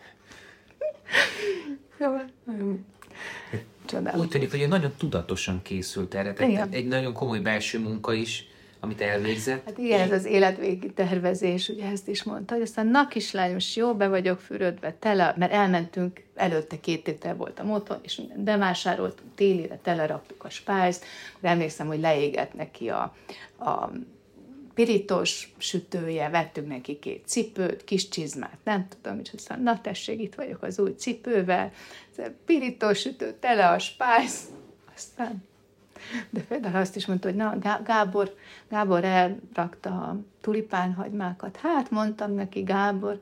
(laughs) Csodálatos. Úgy tűnik, hogy nagyon tudatosan készült erre. Tehát egy nagyon komoly belső munka is amit elvégzett. Hát igen, ez az életvégi tervezés, ugye ezt is mondta, hogy aztán na kislányom, jó, be vagyok fürödve, tele, mert elmentünk, előtte két volt a motor, és minden bevásároltunk, télire teleraktuk a spájzt, emlékszem, hogy leégett neki a, a pirítós sütője, vettünk neki két cipőt, kis csizmát, nem tudom, és aztán na tessék, itt vagyok az új cipővel, pirítós sütő, tele a spájz, aztán de például azt is mondta, hogy na, Gábor, Gábor elrakta a tulipánhagymákat. Hát mondtam neki, Gábor,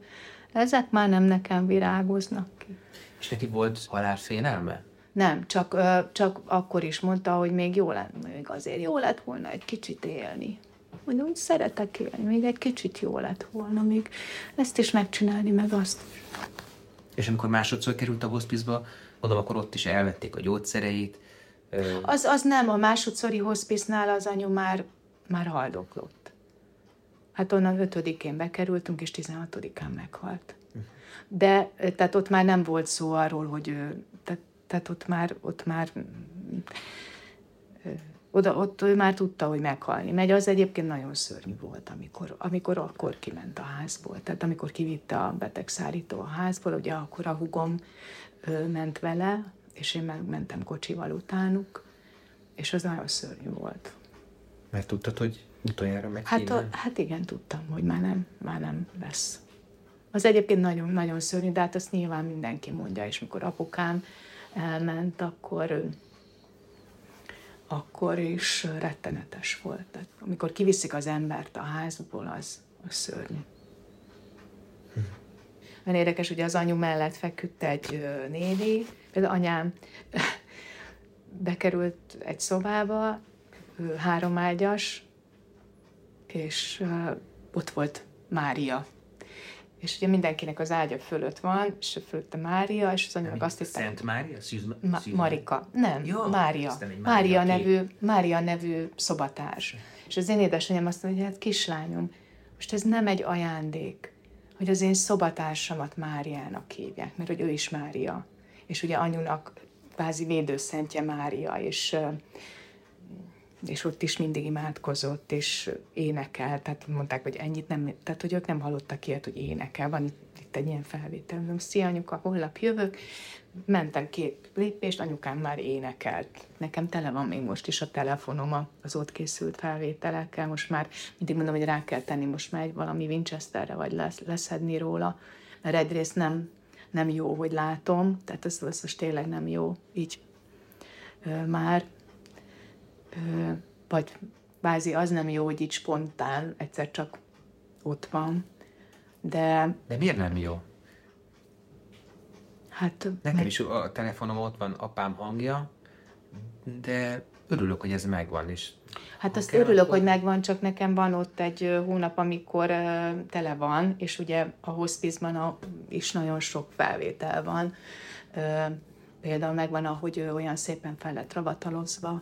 ezek már nem nekem virágoznak ki. És neki volt halálfélelme? Nem, csak, csak akkor is mondta, hogy még jó lett, még azért jó lett volna egy kicsit élni. Mondom, hogy szeretek élni, még egy kicsit jó lett volna, még ezt is megcsinálni, meg azt. És amikor másodszor került a hospice-ba, mondom, akkor ott is elvették a gyógyszereit, az, az nem, a másodszori hospice az anyu már, már haldoklott. Hát onnan ötödikén bekerültünk, és 16-án meghalt. De tehát ott már nem volt szó arról, hogy ő, tehát, tehát ott már, ott már oda, ott ő már tudta, hogy meghalni megy. Az egyébként nagyon szörnyű volt, amikor, amikor akkor kiment a házból. Tehát amikor kivitte a betegszárító a házból, ugye akkor a hugom ment vele, és én megmentem kocsival utánuk, és az nagyon szörnyű volt. Mert tudtad, hogy utoljára meg hát, a, hát igen, tudtam, hogy már nem, már nem lesz. Az egyébként nagyon, nagyon szörnyű, de hát azt nyilván mindenki mondja, és mikor apukám elment, akkor akkor is rettenetes volt. Tehát, amikor kiviszik az embert a házból, az, az szörnyű. Nagyon érdekes, hogy az anyu mellett feküdt egy néni, Például anyám (laughs) bekerült egy szobába, három ágyas, és ott volt Mária. És ugye mindenkinek az ágya fölött van, és fölötte Mária, és az anyag azt hitte... Szent Mária? Szűz, Ma- Marika. Nem, Jó, Mária. Mária, Mária, nevű, Mária nevű szobatárs. És az én édesanyám azt mondja, hogy hát kislányom, most ez nem egy ajándék, hogy az én szobatársamat Máriának hívják, mert hogy ő is Mária. És ugye anyunak kvázi védőszentje Mária, és, és ott is mindig imádkozott, és énekel, tehát mondták, hogy ennyit nem, tehát hogy ők nem hallottak ilyet, hogy énekel, van itt, egy ilyen felvétel, mondom, szia anyuka, holnap jövök, mentem két lépést, anyukám már énekelt. Nekem tele van még most is a telefonom az ott készült felvételekkel, most már mindig mondom, hogy rá kell tenni most már egy valami Winchesterre, vagy lesz, leszedni róla, mert egyrészt nem nem jó, hogy látom, tehát ez, most tényleg nem jó így ö, már. Ö, vagy bázi az nem jó, hogy így spontán, egyszer csak ott van. De... De miért nem jó? Hát... Nekem meg... is a telefonom ott van apám hangja, de örülök, hogy ez megvan, és Hát azt okay, örülök, akkor... hogy megvan, csak nekem van ott egy hónap, amikor uh, tele van, és ugye a hospice-ban a, is nagyon sok felvétel van. Uh, például megvan, ahogy ő olyan szépen fel lett ravatalozva,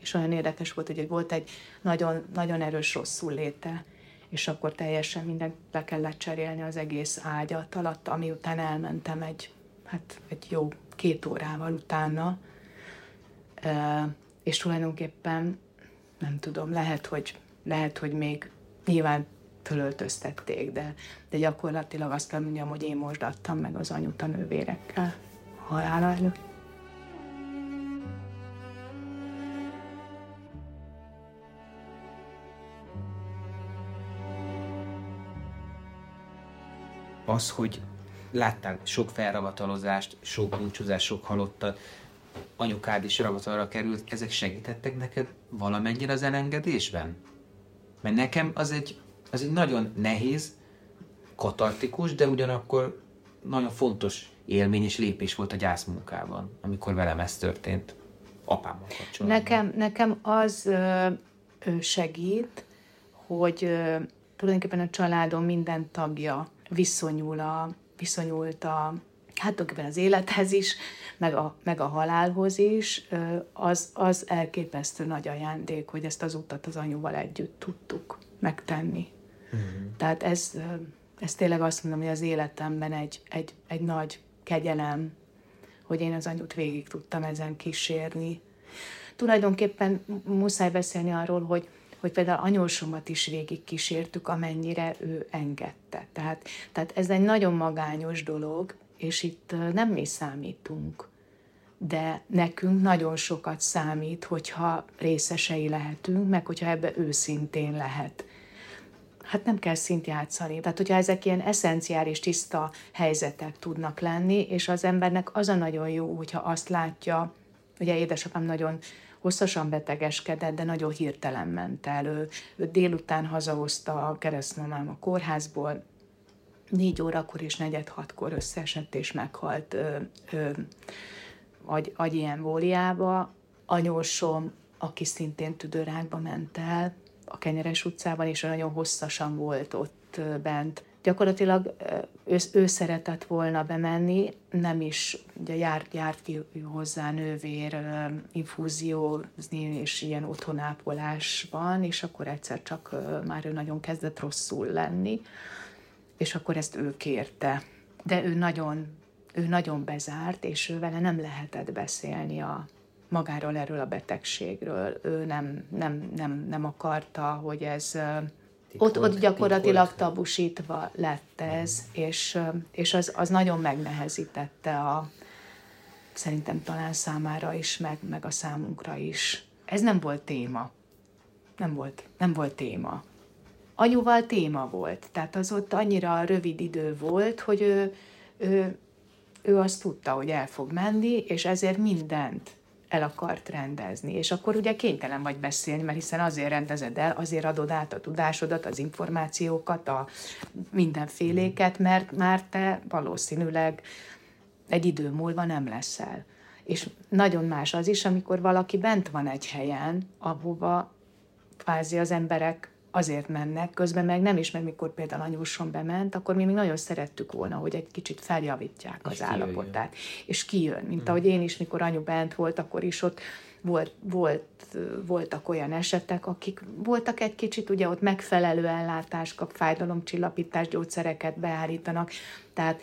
és olyan érdekes volt, hogy volt egy nagyon, nagyon erős rosszul léte, és akkor teljesen mindent le kellett cserélni az egész ágyat alatt, ami után elmentem egy, hát egy jó két órával utána, és tulajdonképpen nem tudom, lehet, hogy, lehet, hogy még nyilván fölöltöztették, de, de gyakorlatilag azt kell mondjam, hogy én most adtam meg az anyut a nővérekkel halála előtt. Az, hogy láttál sok felravatalozást, sok búcsúzást, sok halottat, anyukád is ravatalra került, ezek segítettek neked valamennyire az elengedésben? Mert nekem az egy, az egy nagyon nehéz, katartikus, de ugyanakkor nagyon fontos élmény és lépés volt a gyászmunkában, amikor velem ez történt, apámmal kapcsolatban. Nekem, nekem az ö, segít, hogy ö, tulajdonképpen a családom minden tagja viszonyul a, viszonyult a, hát tulajdonképpen az élethez is, meg a, meg a halálhoz is, az, az elképesztő nagy ajándék, hogy ezt az utat az anyuval együtt tudtuk megtenni. Uh-huh. Tehát ez, ez tényleg azt mondom, hogy az életemben egy, egy, egy nagy kegyelem, hogy én az anyut végig tudtam ezen kísérni. Tulajdonképpen muszáj beszélni arról, hogy, hogy például anyósomat is végig kísértük, amennyire ő engedte. Tehát, tehát ez egy nagyon magányos dolog, és itt nem mi számítunk, de nekünk nagyon sokat számít, hogyha részesei lehetünk, meg hogyha ebbe őszintén lehet. Hát nem kell szint játszani. Tehát, hogyha ezek ilyen eszenciális, tiszta helyzetek tudnak lenni, és az embernek az a nagyon jó, hogyha azt látja, ugye édesapám nagyon hosszasan betegeskedett, de nagyon hirtelen ment el. Ő, ő délután hazahozta a keresztmamám a kórházból, négy órakor és negyed hatkor összeesett és meghalt ö, ö, agy, agyi embóliába. Anyósom, aki szintén tüdőrákba ment el a Kenyeres utcában, és nagyon hosszasan volt ott bent. Gyakorlatilag ő, ő szeretett volna bemenni, nem is, ugye járt, járt ki hozzá nővér infúziózni, és ilyen otthonápolásban, és akkor egyszer csak már ő nagyon kezdett rosszul lenni, és akkor ezt ő kérte. De ő nagyon ő nagyon bezárt, és ő vele nem lehetett beszélni a, magáról erről a betegségről. Ő nem, nem, nem, nem akarta, hogy ez ott, ott gyakorlatilag tabusítva lett ez, és, és az, az nagyon megnehezítette a, szerintem talán számára is, meg, meg a számunkra is. Ez nem volt téma. Nem volt, nem volt téma. Anyuval téma volt, tehát az ott annyira rövid idő volt, hogy ő, ő ő azt tudta, hogy el fog menni, és ezért mindent el akart rendezni. És akkor ugye kénytelen vagy beszélni, mert hiszen azért rendezed el, azért adod át a tudásodat, az információkat, a mindenféléket, mert már te valószínűleg egy idő múlva nem leszel. És nagyon más az is, amikor valaki bent van egy helyen, ahova kvázi az emberek azért mennek, közben meg nem is, mert mikor például anyósom bement, akkor mi még nagyon szerettük volna, hogy egy kicsit feljavítják az és állapotát. Kijön. És kijön, mint mm. ahogy én is, mikor anyu bent volt, akkor is ott volt, volt, voltak olyan esetek, akik voltak egy kicsit, ugye ott megfelelő ellátás kap, fájdalomcsillapítás, gyógyszereket beállítanak, tehát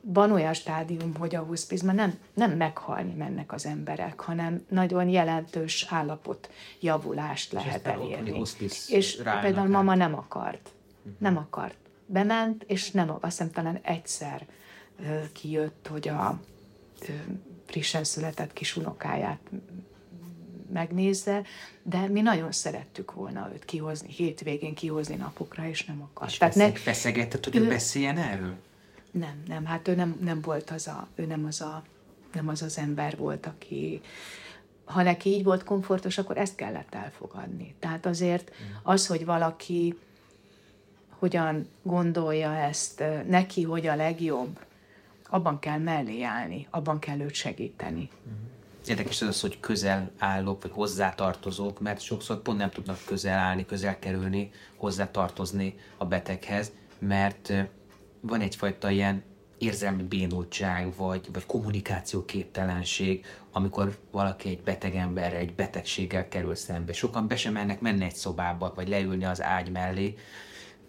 van olyan stádium, hogy a hospizban nem, nem meghalni mennek az emberek, hanem nagyon jelentős állapot javulást lehet és elérni. És például mama nem akart. Uh-huh. Nem akart. Bement, és nem, azt hiszem talán egyszer kijött, hogy a frissen született kis unokáját megnézze, de mi nagyon szerettük volna őt kihozni, hétvégén kihozni napokra, és nem akart. És Tehát feszeg, ne, feszegetett, hogy ő beszéljen erről? Nem, nem, hát ő nem, nem volt az a, ő nem az a, nem az az ember volt, aki, ha neki így volt komfortos, akkor ezt kellett elfogadni. Tehát azért az, hogy valaki hogyan gondolja ezt, neki hogy a legjobb, abban kell mellé állni, abban kell őt segíteni. Érdekes az az, hogy közel állok, vagy hozzátartozók, mert sokszor pont nem tudnak közel állni, közel kerülni, hozzátartozni a beteghez, mert van egyfajta ilyen érzelmi bénultság, vagy, vagy kommunikációképtelenség, amikor valaki egy beteg emberre, egy betegséggel kerül szembe. Sokan be sem mennek menni egy szobába, vagy leülni az ágy mellé,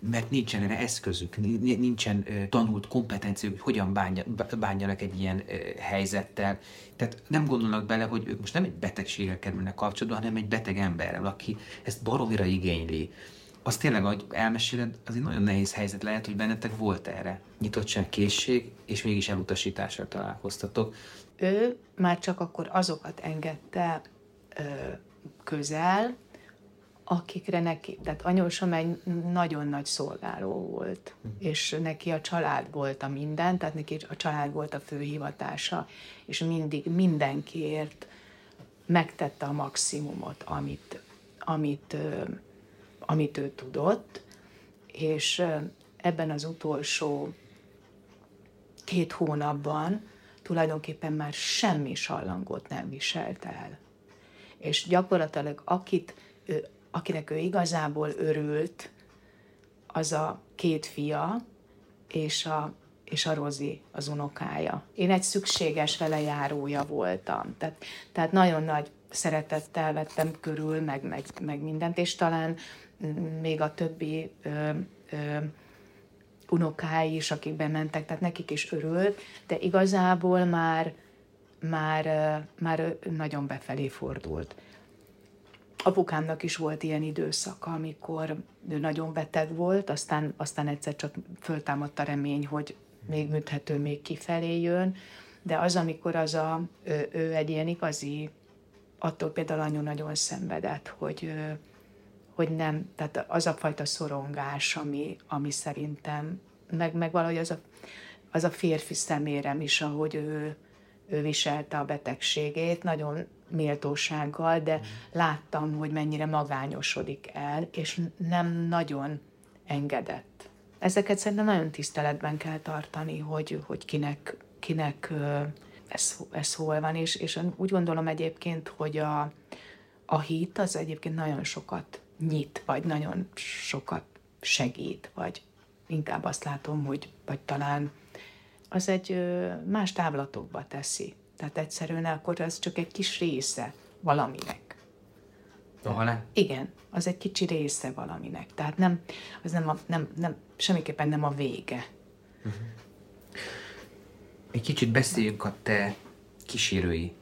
mert nincsen erre eszközük, nincsen uh, tanult kompetenciák, hogy hogyan bánja, bánjanak egy ilyen helyzettel. Tehát nem gondolnak bele, hogy ők most nem egy betegséggel kerülnek kapcsolatba, hanem egy beteg emberrel, aki ezt baromira igényli az tényleg, ahogy elmeséled, az egy nagyon nehéz helyzet lehet, hogy bennetek volt erre nyitottság, készség, és mégis elutasítással találkoztatok. Ő már csak akkor azokat engedte ö, közel, akikre neki, tehát anyósom egy nagyon nagy szolgáló volt, hm. és neki a család volt a minden, tehát neki a család volt a fő hivatása, és mindig mindenkiért megtette a maximumot, amit, amit amit ő tudott, és ebben az utolsó két hónapban tulajdonképpen már semmi sallangot nem viselt el. És gyakorlatilag akit, ő, akinek ő igazából örült, az a két fia, és a, és a Rozi, az unokája. Én egy szükséges vele járója voltam. Tehát, tehát nagyon nagy szeretettel vettem körül, meg, meg, meg mindent, és talán még a többi ö, ö, unokái is, akik bementek, tehát nekik is örült, de igazából már, már, már nagyon befelé fordult. apukámnak is volt ilyen időszaka, amikor ő nagyon beteg volt, aztán, aztán egyszer csak föltámadt a remény, hogy még műthető, még kifelé jön, de az, amikor az a, ő, ő egy ilyen igazi, attól például anyu nagyon szenvedett, hogy, hogy nem, tehát az a fajta szorongás, ami, ami szerintem, meg, meg valahogy az a, az a férfi szemérem is, ahogy ő, ő viselte a betegségét, nagyon méltósággal, de láttam, hogy mennyire magányosodik el, és nem nagyon engedett. Ezeket szerintem nagyon tiszteletben kell tartani, hogy, hogy kinek, kinek ez, ez hol van, és, és úgy gondolom egyébként, hogy a, a hit az egyébként nagyon sokat nyit, vagy nagyon sokat segít, vagy inkább azt látom, hogy vagy talán az egy más távlatokba teszi. Tehát egyszerűen akkor az csak egy kis része valaminek. A ne? Igen, az egy kicsi része valaminek. Tehát nem, az nem, a, nem, nem semmiképpen nem a vége. Uh-huh. Egy kicsit beszéljünk a te kísérői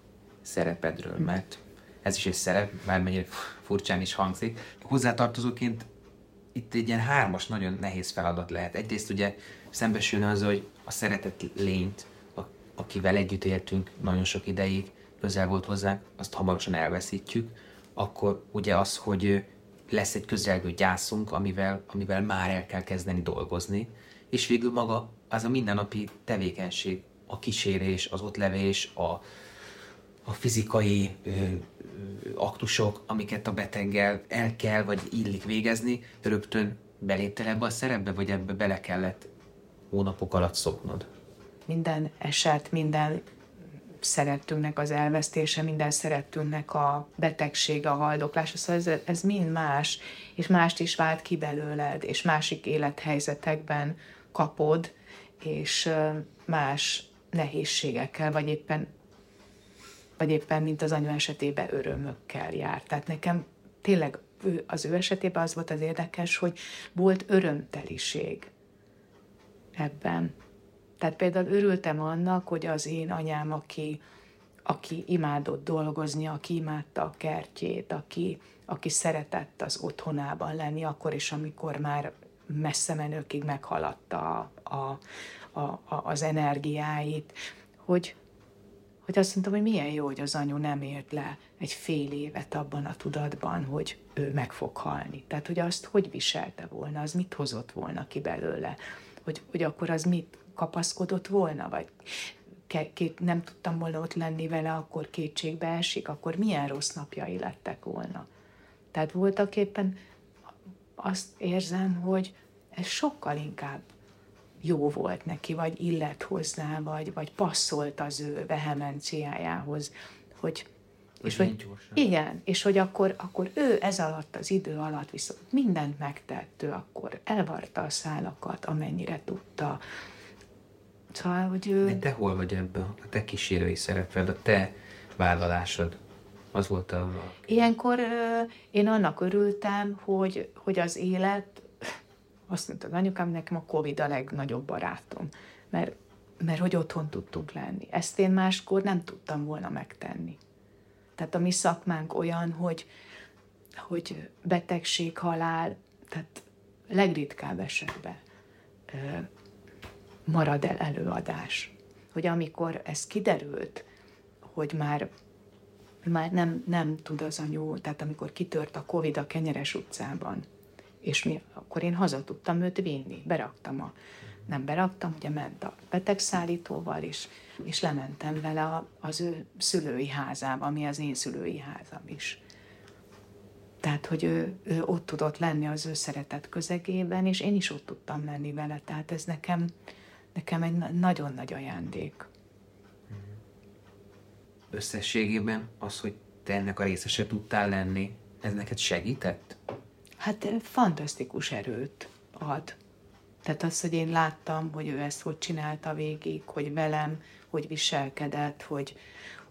szerepedről, uh-huh. mert ez is egy szerep, mennyire furcsán is hangzik. Hozzátartozóként itt egy ilyen hármas nagyon nehéz feladat lehet. Egyrészt ugye szembesülni az, hogy a szeretett lényt, akivel együtt éltünk nagyon sok ideig, közel volt hozzánk, azt hamarosan elveszítjük, akkor ugye az, hogy lesz egy közelgő gyászunk, amivel, amivel már el kell kezdeni dolgozni, és végül maga az a mindennapi tevékenység, a kísérés, az ott levés, a, a fizikai ö, aktusok, amiket a beteggel el kell, vagy illik végezni, rögtön beléptél ebbe a szerepbe, vagy ebbe bele kellett hónapok alatt szoknod? Minden eset, minden szerettünknek az elvesztése, minden szerettünknek a betegség, a haldoklás, szóval ez, ez mind más, és mást is vált ki belőled, és másik élethelyzetekben kapod, és más nehézségekkel, vagy éppen, vagy éppen, mint az anyu esetében, örömökkel jár. Tehát nekem tényleg az ő esetében az volt az érdekes, hogy volt örömteliség ebben. Tehát például örültem annak, hogy az én anyám, aki, aki imádott dolgozni, aki imádta a kertjét, aki, aki szeretett az otthonában lenni, akkor is, amikor már messze menőkig meghaladta a, a, a, az energiáit, hogy, hogy azt mondtam, hogy milyen jó, hogy az anyu nem ért le egy fél évet abban a tudatban, hogy ő meg fog halni. Tehát, hogy azt hogy viselte volna, az mit hozott volna ki belőle, hogy, hogy akkor az mit kapaszkodott volna, vagy két, nem tudtam volna ott lenni vele, akkor kétségbe esik, akkor milyen rossz napjai lettek volna. Tehát voltak éppen azt érzem, hogy ez sokkal inkább jó volt neki, vagy illet hozzá, vagy, vagy passzolt az ő vehemenciájához, hogy és hogy, igen, és hogy akkor, akkor ő ez alatt az idő alatt viszont mindent megtett, ő akkor elvarta a szálakat, amennyire tudta. Szóval, hogy ő... De te hol vagy ebben? A te kísérői szereped, a te vállalásod. Az volt a... Ilyenkor én annak örültem, hogy, hogy az élet, azt mondta az anyukám, nekem a Covid a legnagyobb barátom, mert, mert hogy otthon tudtunk lenni. Ezt én máskor nem tudtam volna megtenni. Tehát a mi szakmánk olyan, hogy, hogy betegség, halál, tehát legritkább esetben marad el előadás. Hogy amikor ez kiderült, hogy már, már nem, nem tud az anyu, tehát amikor kitört a Covid a Kenyeres utcában, és mi, akkor én haza tudtam őt vinni, beraktam a, nem beraktam, ugye ment a betegszállítóval is, és lementem vele a, az ő szülői házába, ami az én szülői házam is. Tehát, hogy ő, ő ott tudott lenni az ő szeretett közegében, és én is ott tudtam lenni vele. Tehát ez nekem, nekem egy nagyon nagy ajándék. Összességében az, hogy te ennek a részese tudtál lenni, ez neked segített? Hát fantasztikus erőt ad. Tehát az, hogy én láttam, hogy ő ezt hogy csinálta végig, hogy velem, hogy viselkedett, hogy,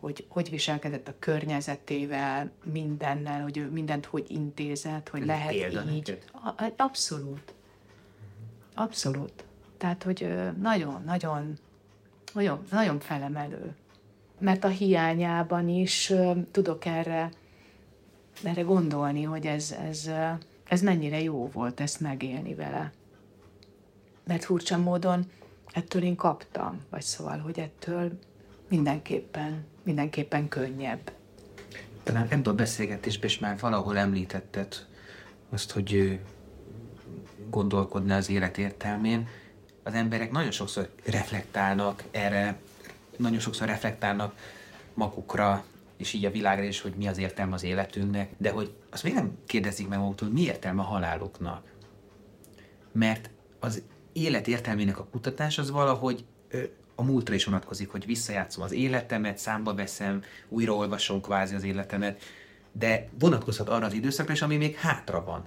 hogy hogy viselkedett a környezetével, mindennel, hogy ő mindent hogy intézett, hogy Ez lehet így. Neked? Abszolút. Abszolút. Tehát, hogy nagyon, nagyon, nagyon, nagyon felemelő. Mert a hiányában is tudok erre erre gondolni, hogy ez, ez, ez mennyire jó volt ezt megélni vele. Mert furcsa módon ettől én kaptam, vagy szóval, hogy ettől mindenképpen, mindenképpen könnyebb. Talán ebből a beszélgetésben is már valahol említetted azt, hogy gondolkodni az élet értelmén. Az emberek nagyon sokszor reflektálnak erre, nagyon sokszor reflektálnak magukra, és így a világra is, hogy mi az értelme az életünknek, de hogy azt még nem kérdezik meg maguktól, mi értelme a haláluknak. Mert az élet értelmének a kutatás az valahogy a múltra is vonatkozik, hogy visszajátszom az életemet, számba veszem, újraolvasom kvázi az életemet, de vonatkozhat arra az időszakra is, ami még hátra van.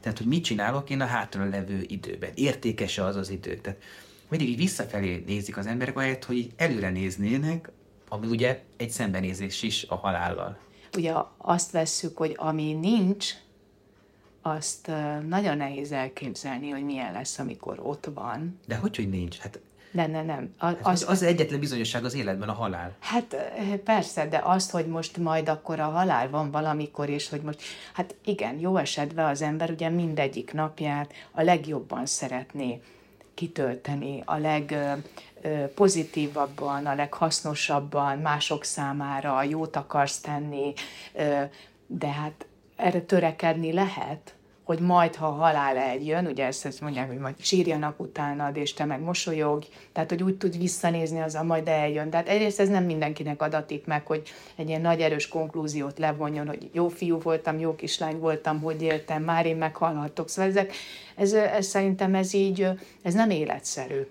Tehát, hogy mit csinálok én a hátra levő időben. Értékese az az idő. Tehát mindig így visszafelé nézik az emberek, ahelyett, hogy így előre néznének, ami ugye egy szembenézés is a halállal. Ugye azt vesszük, hogy ami nincs, azt nagyon nehéz elképzelni, hogy milyen lesz, amikor ott van. De hogy, hogy nincs? Hát nem, nem, nem. A, hát az, az egyetlen bizonyosság az életben a halál. Hát persze, de azt, hogy most majd akkor a halál van valamikor, és hogy most, hát igen, jó esetben az ember ugye mindegyik napját a legjobban szeretné kitölteni, a legpozitívabban, a leghasznosabban, mások számára jót akarsz tenni, de hát erre törekedni lehet, hogy majd, ha halál eljön, ugye ezt, ezt mondják, hogy majd sírjanak utánad, és te meg mosolyogj, tehát, hogy úgy tud visszanézni, az a majd eljön. Tehát egyrészt ez nem mindenkinek adatik meg, hogy egy ilyen nagy erős konklúziót levonjon, hogy jó fiú voltam, jó kislány voltam, hogy éltem, már én meghalhatok. Szóval ezek, ez, ez szerintem ez így, ez nem életszerű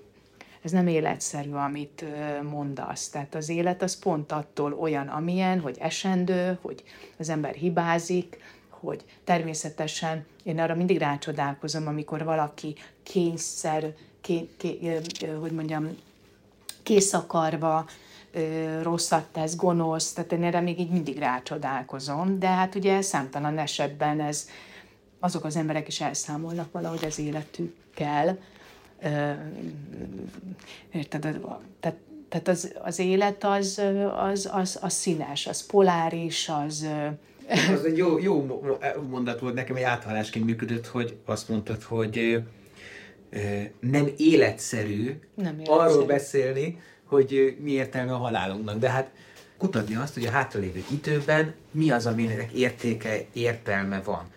ez nem életszerű, amit mondasz. Tehát az élet az pont attól olyan, amilyen, hogy esendő, hogy az ember hibázik, hogy természetesen én arra mindig rácsodálkozom, amikor valaki kényszer, ké, ké, hogy mondjam, kész akarva, rosszat tesz, gonosz, tehát én erre még így mindig rácsodálkozom, de hát ugye számtalan esetben ez, azok az emberek is elszámolnak valahogy az életükkel, érted, tehát, tehát az, az élet az, az, az, az színes, az poláris, az, az egy jó, jó mondat volt nekem, egy áthallásként működött, hogy azt mondtad, hogy nem életszerű, nem életszerű arról beszélni, hogy mi értelme a halálunknak. De hát kutatni azt, hogy a hátralévő időben mi az, aminek értéke, értelme van.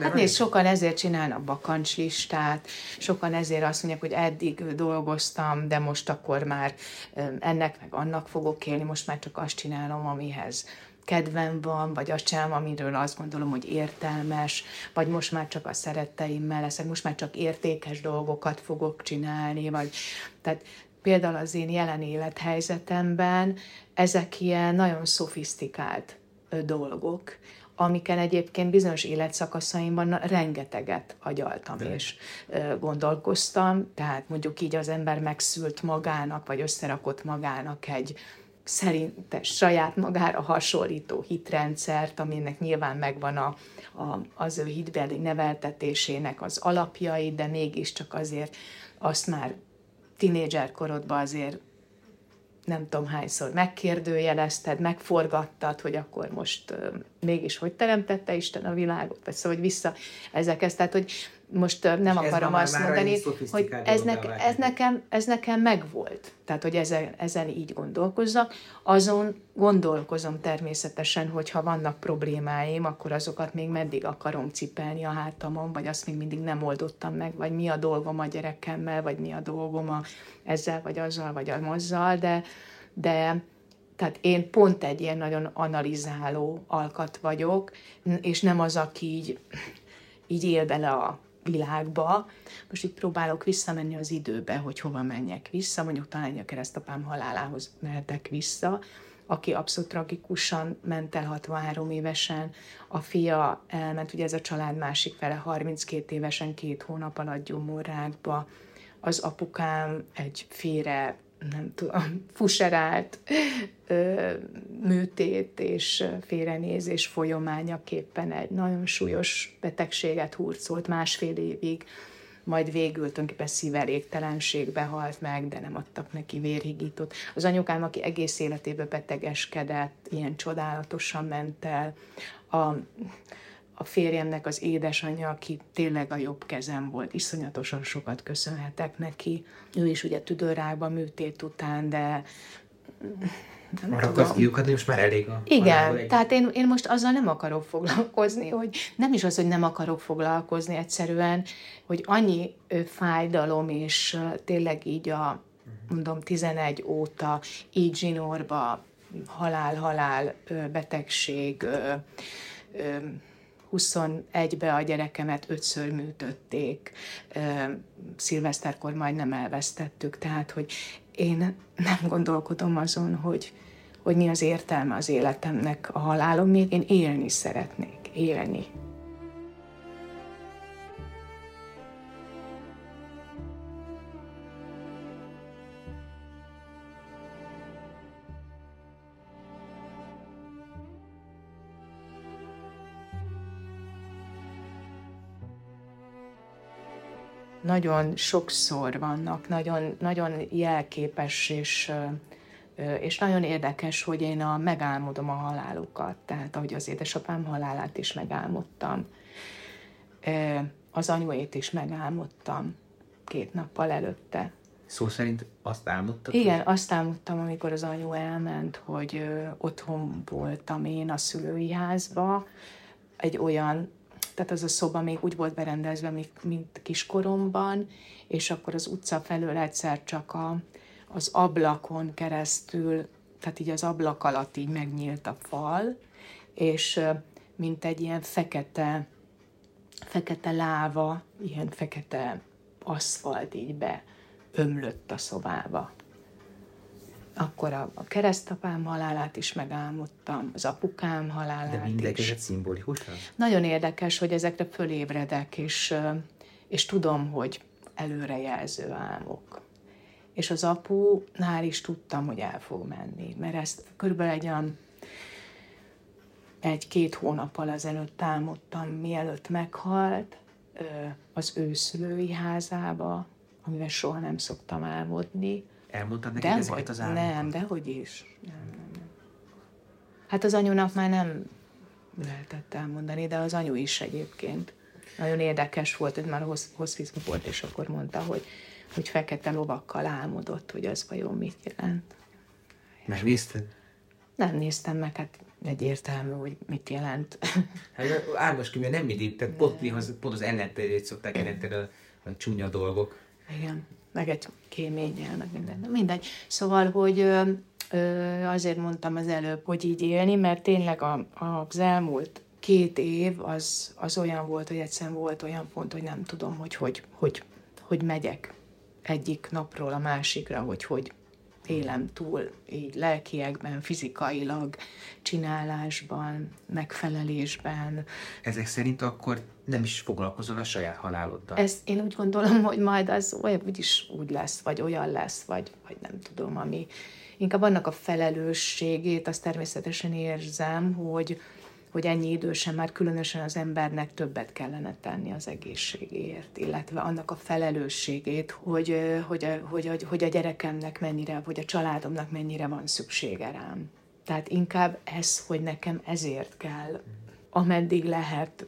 Hát nézd, sokan ezért csinálnak bakancslistát, sokan ezért azt mondják, hogy eddig dolgoztam, de most akkor már ennek meg annak fogok élni, most már csak azt csinálom, amihez kedvem van, vagy azt csinálom, amiről azt gondolom, hogy értelmes, vagy most már csak a szeretteimmel leszek, most már csak értékes dolgokat fogok csinálni, vagy tehát például az én jelen élethelyzetemben ezek ilyen nagyon szofisztikált dolgok, amiken egyébként bizonyos életszakaszaimban rengeteget agyaltam De. és gondolkoztam, tehát mondjuk így az ember megszült magának, vagy összerakott magának egy szerinte saját magára hasonlító hitrendszert, aminek nyilván megvan a, a, az ő hitbeli neveltetésének az alapjai, de mégiscsak azért azt már tinédzser korodban azért nem tudom hányszor megkérdőjelezted, megforgattad, hogy akkor most mégis hogy teremtette Isten a világot, vagy szóval, hogy vissza ezekhez. Tehát, hogy most nem és akarom azt már mondani, hogy ez, ne, ez, nekem, ez nekem megvolt. Tehát, hogy ezen, ezen így gondolkozzak. Azon gondolkozom természetesen, hogy ha vannak problémáim, akkor azokat még meddig akarom cipelni a hátamon, vagy azt még mindig nem oldottam meg, vagy mi a dolgom a gyerekemmel, vagy mi a dolgom a ezzel, vagy azzal, vagy azzal, de, de tehát én pont egy ilyen nagyon analizáló alkat vagyok, és nem az, aki így, így él bele a világba. Most itt próbálok visszamenni az időbe, hogy hova menjek vissza, mondjuk talán a keresztapám halálához mehetek vissza, aki abszolút tragikusan ment el 63 évesen, a fia elment, ugye ez a család másik fele 32 évesen, két hónap alatt gyomorrákba, az apukám egy félre nem tudom, fuserált ö, műtét és félrenézés folyamányaképpen egy nagyon súlyos betegséget hurcolt másfél évig, majd végül tulajdonképpen szívelégtelenségbe halt meg, de nem adtak neki vérhigítót. Az anyukám, aki egész életében betegeskedett, ilyen csodálatosan ment el. a, a férjemnek az édesanyja, aki tényleg a jobb kezem volt, iszonyatosan sokat köszönhetek neki. Ő is ugye tüdőrákban műtét után, de nem Arra akarsz kiukadni, most már elég a Igen, tehát én, én most azzal nem akarok foglalkozni, hogy nem is az, hogy nem akarok foglalkozni egyszerűen, hogy annyi fájdalom, és tényleg így a, mondom, 11 óta így zsinórba, halál-halál, betegség, 21-be a gyerekemet ötször műtötték, szilveszterkor majdnem elvesztettük, tehát hogy én nem gondolkodom azon, hogy, hogy mi az értelme az életemnek a halálom, még én élni szeretnék, élni. Nagyon sokszor vannak, nagyon, nagyon jelképes és, és nagyon érdekes, hogy én a, megálmodom a halálukat, tehát ahogy az édesapám halálát is megálmodtam. Az anyuét is megálmodtam két nappal előtte. Szó szerint azt álmodtad? Igen, hogy... azt álmodtam, amikor az anyu elment, hogy otthon voltam én a szülői házba, egy olyan tehát az a szoba még úgy volt berendezve, mint, kiskoromban, és akkor az utca felől egyszer csak a, az ablakon keresztül, tehát így az ablak alatt így megnyílt a fal, és mint egy ilyen fekete, fekete láva, ilyen fekete aszfalt így be ömlött a szobába akkor a, a keresztapám halálát is megálmodtam, az apukám halálát De mindegyik szimbolikusan? Nagyon érdekes, hogy ezekre fölébredek, és, és tudom, hogy előrejelző álmok. És az apunál is tudtam, hogy el fog menni, mert ezt körülbelül egy olyan egy-két hónappal ezelőtt álmodtam, mielőtt meghalt, az ő szülői házába, amivel soha nem szoktam álmodni, Elmondtad nekik ezeket az álmokat? Nem, dehogy is. Nem, nem, nem. Hát az anyunak már nem lehetett elmondani, de az anyu is egyébként. Nagyon érdekes volt, hogy már hosszvízban volt, és akkor mondta, hogy, hogy fekete lovakkal álmodott, hogy az vajon mit jelent. Megnézted? Nem néztem meg, hát egyértelmű, hogy mit jelent. (laughs) Hát árvas könyve nem mindig, tehát pont, pont az ellentétét szokták jelenteni a, a csúnya dolgok. Igen meg egy kéményel, meg minden. Mindegy. Szóval, hogy azért mondtam az előbb, hogy így élni, mert tényleg a, az elmúlt két év az, az olyan volt, hogy egyszerűen volt olyan pont, hogy nem tudom, hogy hogy, hogy, hogy megyek egyik napról a másikra, hogy hogy élem túl, így lelkiekben, fizikailag, csinálásban, megfelelésben. Ezek szerint akkor nem is foglalkozol a saját haláloddal. Ez, én úgy gondolom, hogy majd az olyan úgyis úgy lesz, vagy olyan lesz, vagy, vagy nem tudom, ami inkább annak a felelősségét, azt természetesen érzem, hogy, hogy ennyi idősen már különösen az embernek többet kellene tenni az egészségéért, illetve annak a felelősségét, hogy, hogy, a, hogy, hogy a gyerekemnek mennyire, vagy a családomnak mennyire van szüksége rám. Tehát inkább ez, hogy nekem ezért kell, ameddig lehet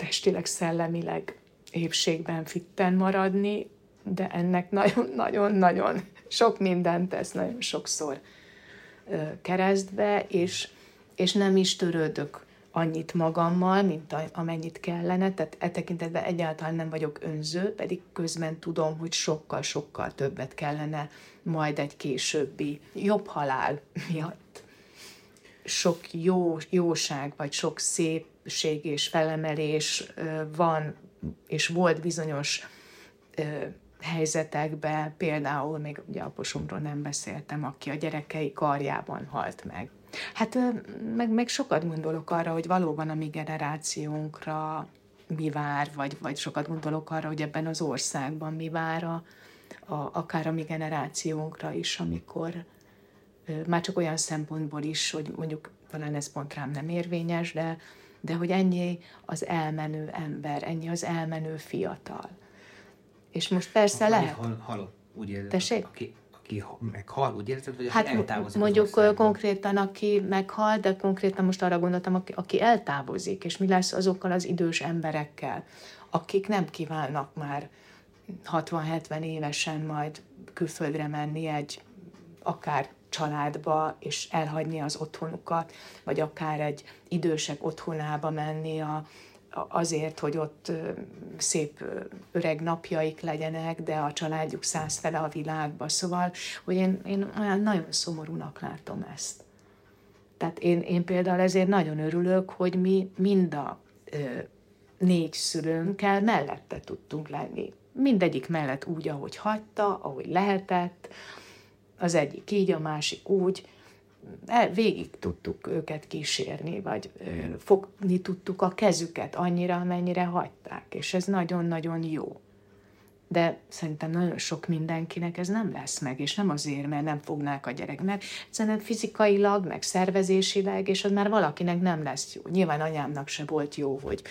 testileg, szellemileg épségben fitten maradni, de ennek nagyon-nagyon-nagyon sok mindent tesz nagyon sokszor keresztbe, és, és nem is törődök annyit magammal, mint amennyit kellene, tehát e tekintetben egyáltalán nem vagyok önző, pedig közben tudom, hogy sokkal-sokkal többet kellene majd egy későbbi jobb halál miatt. Sok jó, jóság, vagy sok szépség és felemelés van, és volt bizonyos helyzetekben, például még ugye aposomról nem beszéltem, aki a gyerekei karjában halt meg. Hát meg, meg sokat gondolok arra, hogy valóban a mi generációnkra mi vár, vagy, vagy sokat gondolok arra, hogy ebben az országban mi vár a, a, akár a mi generációnkra is, amikor már csak olyan szempontból is, hogy mondjuk talán ez pont rám nem érvényes, de, de hogy ennyi az elmenő ember, ennyi az elmenő fiatal. És most persze ha, lehet... Hal, halott, úgy érzed, aki, aki meghal, úgy érzed, vagy hát aki eltávozik Mondjuk konkrétan, aki meghal, de konkrétan most arra gondoltam, aki, aki eltávozik, és mi lesz azokkal az idős emberekkel, akik nem kívánnak már 60-70 évesen majd külföldre menni egy akár családba, és elhagyni az otthonukat, vagy akár egy idősek otthonába menni a, azért, hogy ott szép öreg napjaik legyenek, de a családjuk százfele a világba. Szóval, hogy én, én olyan nagyon szomorúnak látom ezt. Tehát én, én például ezért nagyon örülök, hogy mi mind a ö, négy szülőnkkel mellette tudtunk lenni. Mindegyik mellett úgy, ahogy hagyta, ahogy lehetett, az egyik így, a másik úgy, el, végig tudtuk őket kísérni, vagy ö, fogni tudtuk a kezüket annyira, amennyire hagyták, és ez nagyon-nagyon jó. De szerintem nagyon sok mindenkinek ez nem lesz meg, és nem azért, mert nem fognák a gyerek, mert szerintem fizikailag, meg szervezésileg, és az már valakinek nem lesz jó. Nyilván anyámnak se volt jó, hogy,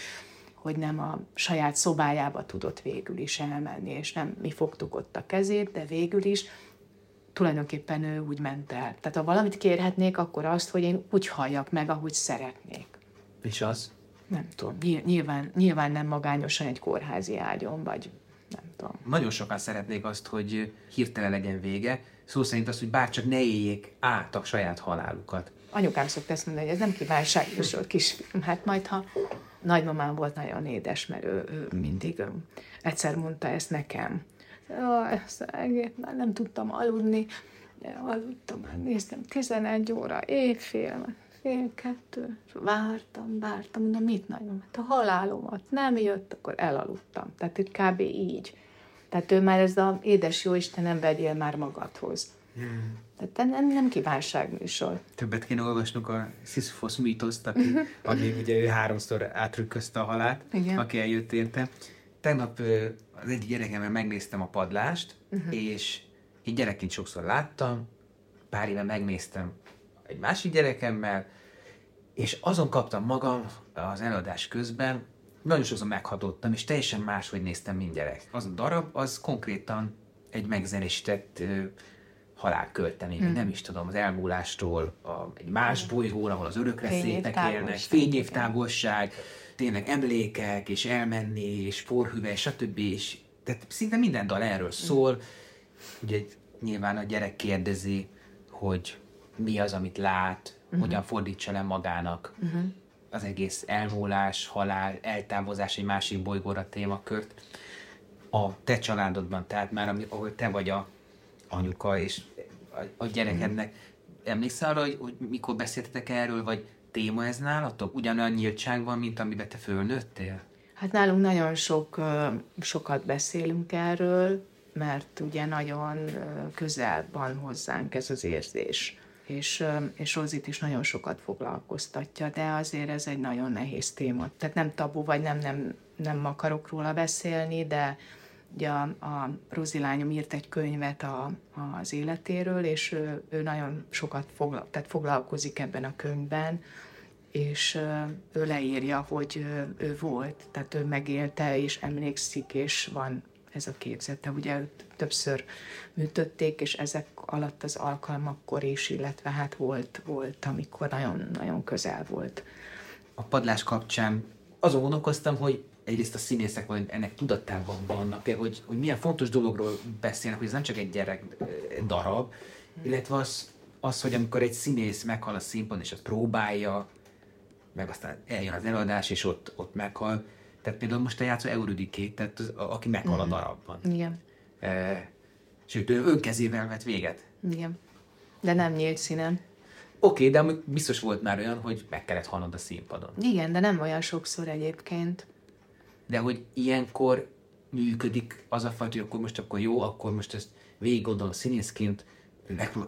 hogy nem a saját szobájába tudott végül is elmenni, és nem mi fogtuk ott a kezét, de végül is tulajdonképpen ő úgy ment el. Tehát ha valamit kérhetnék, akkor azt, hogy én úgy halljak meg, ahogy szeretnék. És az? Nem tudom. Nyilván, nyilván nem magányosan egy kórházi ágyon, vagy nem tudom. Nagyon sokan szeretnék azt, hogy hirtelen legyen vége. Szó szerint azt, hogy bárcsak ne éljék át a saját halálukat. Anyukám szokta ezt mondani, hogy ez nem kívánságos volt kisfiam. Hát majd, ha nagymamám volt nagyon édes, mert ő, ő mindig ő, egyszer mondta ezt nekem, ezt egész, már nem tudtam aludni, de aludtam, már néztem, 11 óra, éjfél, fél kettő, vártam, vártam, mondom, mit nagyon, hát a halálomat nem jött, akkor elaludtam. Tehát itt kb. így. Tehát ő már ez a édes jó Isten, nem vegyél már magadhoz. Hmm. Tehát nem, nem kívánságműsor. Többet kéne olvasnunk a Sisyphos mítoszt, aki, aki ugye ő háromszor átrükközte a halált, Igen. aki eljött érte. Tegnap az egyik gyerekemmel megnéztem a padlást, uh-huh. és így gyerekként sokszor láttam, pár éve megnéztem egy másik gyerekemmel, és azon kaptam magam az eladás közben, nagyon sokszor meghatottam, és teljesen máshogy néztem, mint gyerek. Az a darab, az konkrétan egy megzenésített halálköltemény, hmm. nem is tudom, az elmúlástól, a, egy más bolygón, ahol az örökre szépek élnek, fényévtávolság, tényleg emlékek, és elmenni, és forhüve, stb. És, tehát szinte minden dal erről szól. Ugye nyilván a gyerek kérdezi, hogy mi az, amit lát, uh-huh. hogyan fordítsa le magának uh-huh. az egész elmúlás, halál, eltávozás egy másik bolygóra témakört. A te családodban, tehát már ami, ahol te vagy a anyuka és a, a gyerekednek, uh-huh. emlékszel arra, hogy, hogy mikor beszéltetek erről, vagy téma ez nálatok? Ugyanolyan nyíltság van, mint amiben te fölnőttél? Hát nálunk nagyon sok, sokat beszélünk erről, mert ugye nagyon közel van hozzánk ez az érzés. És, és Rozit is nagyon sokat foglalkoztatja, de azért ez egy nagyon nehéz téma. Tehát nem tabu, vagy nem, nem, nem akarok róla beszélni, de ugye a, a Rozi lányom írt egy könyvet a, az életéről, és ő, ő nagyon sokat foglal, tehát foglalkozik ebben a könyvben, és ő leírja, hogy ő volt, tehát ő megélte, és emlékszik, és van ez a képzete. Ugye őt többször műtötték, és ezek alatt az alkalmakkor is, illetve hát volt, volt amikor nagyon-nagyon közel volt. A padlás kapcsán azon gondolkoztam, hogy egyrészt a színészek vagy ennek tudatában vannak-e, hogy, hogy milyen fontos dologról beszélnek, hogy ez nem csak egy gyerek darab, illetve az, az, hogy amikor egy színész meghal a színpadon, és azt próbálja, meg aztán eljön az előadás, és ott, ott meghal. Tehát például most a játszó Eurydikét, tehát az, aki meghal mm. a mhm. darabban. Igen. E, sőt, ő önkezével vett véget. Igen. De nem nyílt színen. Oké, okay, de biztos volt már olyan, hogy meg kellett halnod a színpadon. Igen, de nem olyan sokszor egyébként. De hogy ilyenkor működik az a fajta, hogy akkor most akkor jó, akkor most ezt végig gondolom színészként,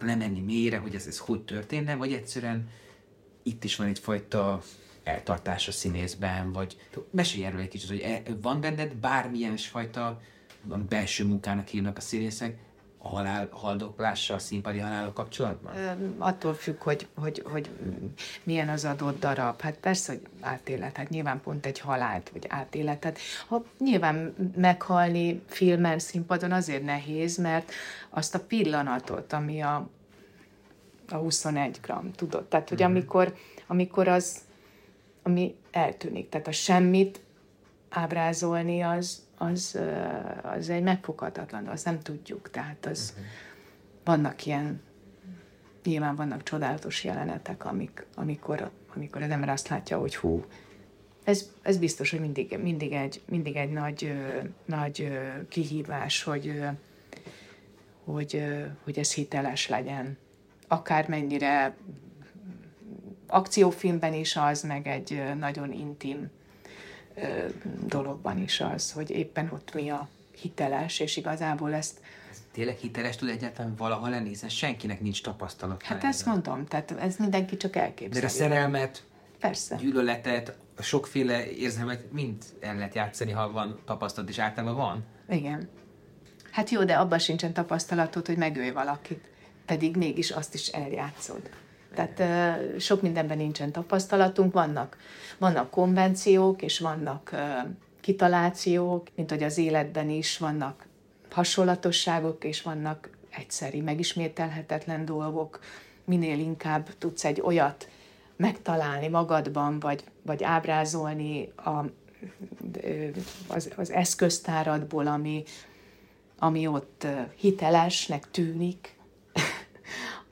lemenni mélyre, hogy ez, ez hogy történne, vagy egyszerűen itt is van egyfajta eltartás a színészben, vagy mesélj erről egy kicsit, hogy e, van benned bármilyen fajta belső munkának hívnak a színészek, a halál haldoklással, színpadi halállal kapcsolatban? Attól függ, hogy, hogy, hogy milyen az adott darab. Hát persze, hogy átélet, hát nyilván pont egy halált, vagy átéletet. Ha nyilván meghalni filmen, színpadon azért nehéz, mert azt a pillanatot, ami a, a 21 gram, tudod? Tehát, hogy mm-hmm. amikor, amikor az, ami eltűnik, tehát a semmit ábrázolni, az, az, az egy megfoghatatlan, azt nem tudjuk. Tehát az, uh-huh. vannak ilyen, nyilván vannak csodálatos jelenetek, amik, amikor, amikor az ember azt látja, hogy hú, ez, ez biztos, hogy mindig, mindig, egy, mindig egy nagy, nagy kihívás, hogy, hogy, hogy ez hiteles legyen. Akármennyire akciófilmben is az, meg egy nagyon intim dologban is az, hogy éppen ott mi a hiteles, és igazából ezt tényleg hiteles tud egyáltalán valaha lenni, hiszen senkinek nincs tapasztalat. Hát ezt mondom, tehát ez mindenki csak elképzelő. De a szerelmet, Persze. gyűlöletet, sokféle érzelmet mind el lehet játszani, ha van tapasztalat, és általában van. Igen. Hát jó, de abban sincsen tapasztalatod, hogy megölj valakit. Pedig mégis azt is eljátszod. Tehát sok mindenben nincsen tapasztalatunk, vannak, vannak konvenciók, és vannak kitalációk, mint hogy az életben is vannak hasonlatosságok, és vannak egyszeri, megismételhetetlen dolgok. Minél inkább tudsz egy olyat megtalálni magadban, vagy, vagy ábrázolni a, az, az eszköztáradból, ami, ami ott hitelesnek tűnik, (laughs)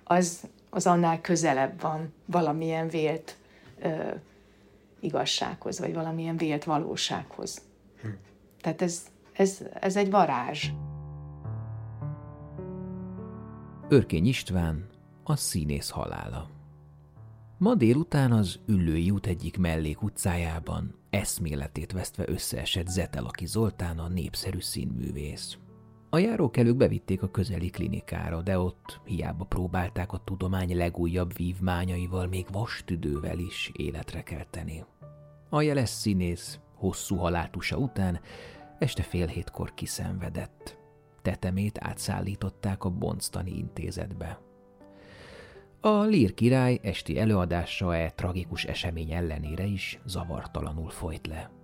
az, az annál közelebb van valamilyen vélt ö, igazsághoz, vagy valamilyen vélt valósághoz. Hm. Tehát ez, ez, ez egy varázs. Örkény István, a színész halála. Ma délután az Üllői út egyik mellék utcájában eszméletét vesztve összeesett Zetelaki Zoltán a népszerű színművész. A járókelők bevitték a közeli klinikára, de ott hiába próbálták a tudomány legújabb vívmányaival, még vastüdővel is életre kelteni. A jeles színész hosszú halátusa után este fél hétkor kiszenvedett. Tetemét átszállították a Bonctani intézetbe. A Lír király esti előadása e tragikus esemény ellenére is zavartalanul folyt le.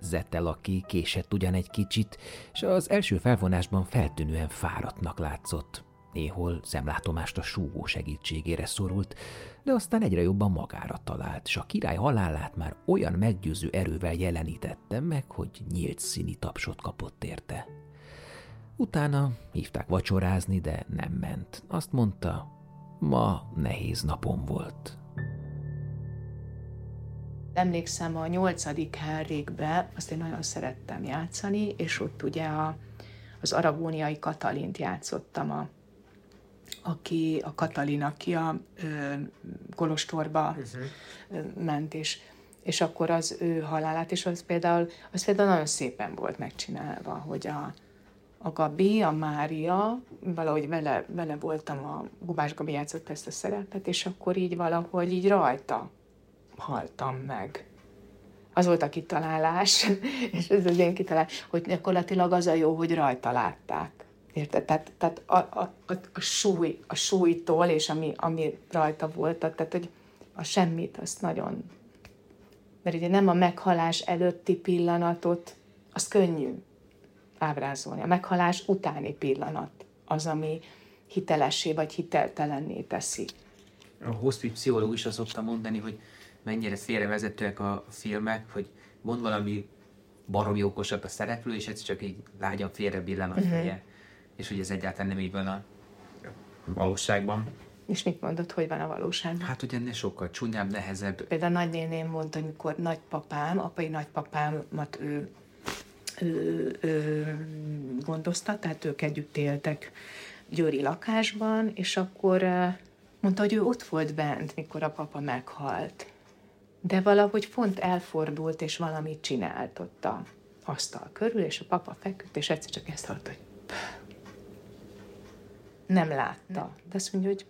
Zettel, aki késett ugyan egy kicsit, és az első felvonásban feltűnően fáradtnak látszott. Néhol szemlátomást a súgó segítségére szorult, de aztán egyre jobban magára talált, és a király halálát már olyan meggyőző erővel jelenítette meg, hogy nyílt színi tapsot kapott érte. Utána hívták vacsorázni, de nem ment. Azt mondta, ma nehéz napom volt. Emlékszem a nyolcadik Henrikbe, azt én nagyon szerettem játszani, és ott ugye a, az aragóniai Katalint játszottam, a, aki, a Katalin, aki a ö, Kolostorba uh-huh. ment, és, és akkor az ő halálát, és az például, az például nagyon szépen volt megcsinálva, hogy a, a Gabi, a Mária, valahogy vele, vele voltam, a Gubás Gabi játszott ezt a szerepet, és akkor így valahogy így rajta haltam meg. Az volt a kitalálás, (laughs) és ez az én kitalálás, hogy gyakorlatilag az a jó, hogy rajta látták. Érted? Tehát, tehát a, a, a, a, súly, a súlytól, és ami, ami rajta volt, tehát hogy a semmit, azt nagyon... Mert ugye nem a meghalás előtti pillanatot, az könnyű ábrázolni. A meghalás utáni pillanat az, ami hitelessé vagy hiteltelenné teszi. A hospice pszichológus azt szokta mondani, hogy mennyire félrevezetőek a filmek, hogy mond valami baromi okosat a szereplő, és ez csak így lágyan félre billen a mhm. feje. Uh-huh. És hogy ez egyáltalán nem így van a valóságban. És mit mondott, hogy van a valóságban? Hát, hogy ennél sokkal csúnyább, nehezebb. Például a nagynéném mondta, amikor nagypapám, apai nagypapámat ő, ő, ő gondozta, tehát ők együtt éltek Győri lakásban, és akkor mondta, hogy ő ott volt bent, mikor a papa meghalt de valahogy pont elfordult, és valamit csinált ott a asztal körül, és a papa feküdt, és egyszer csak ezt hallott, hogy nem látta. De azt mondja, hogy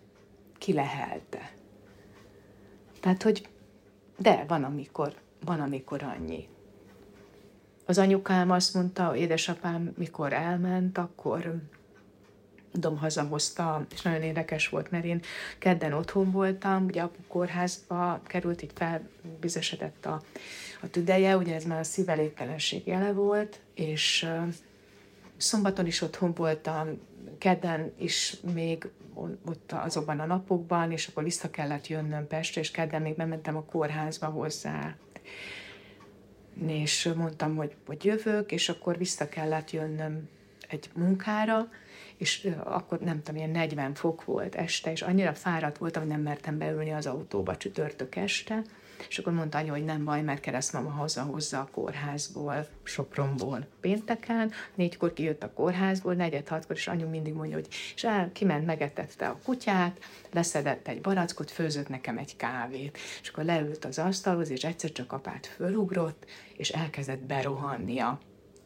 ki lehelte. Tehát, hogy de, van amikor, van amikor annyi. Az anyukám azt mondta, édesapám, mikor elment, akkor Dom hazahozta, és nagyon érdekes volt, mert én kedden otthon voltam, ugye a kórházba került, így felvizesedett a, a tüdeje, ugye ez már a szívelégtelenség jele volt, és szombaton is otthon voltam, kedden is még ott azokban a napokban, és akkor vissza kellett jönnöm Pestre, és kedden még bementem a kórházba hozzá. És mondtam, hogy, hogy jövök, és akkor vissza kellett jönnöm egy munkára, és akkor nem tudom, ilyen 40 fok volt este, és annyira fáradt voltam, hogy nem mertem beülni az autóba csütörtök este, és akkor mondta anya, hogy nem baj, mert keresztmama hozza a kórházból, Sopronból pénteken, négykor kijött a kórházból, negyed hatkor, és anyu mindig mondja, hogy és el, kiment, megetette a kutyát, leszedett egy barackot, főzött nekem egy kávét, és akkor leült az asztalhoz, és egyszer csak apát fölugrott, és elkezdett berohannia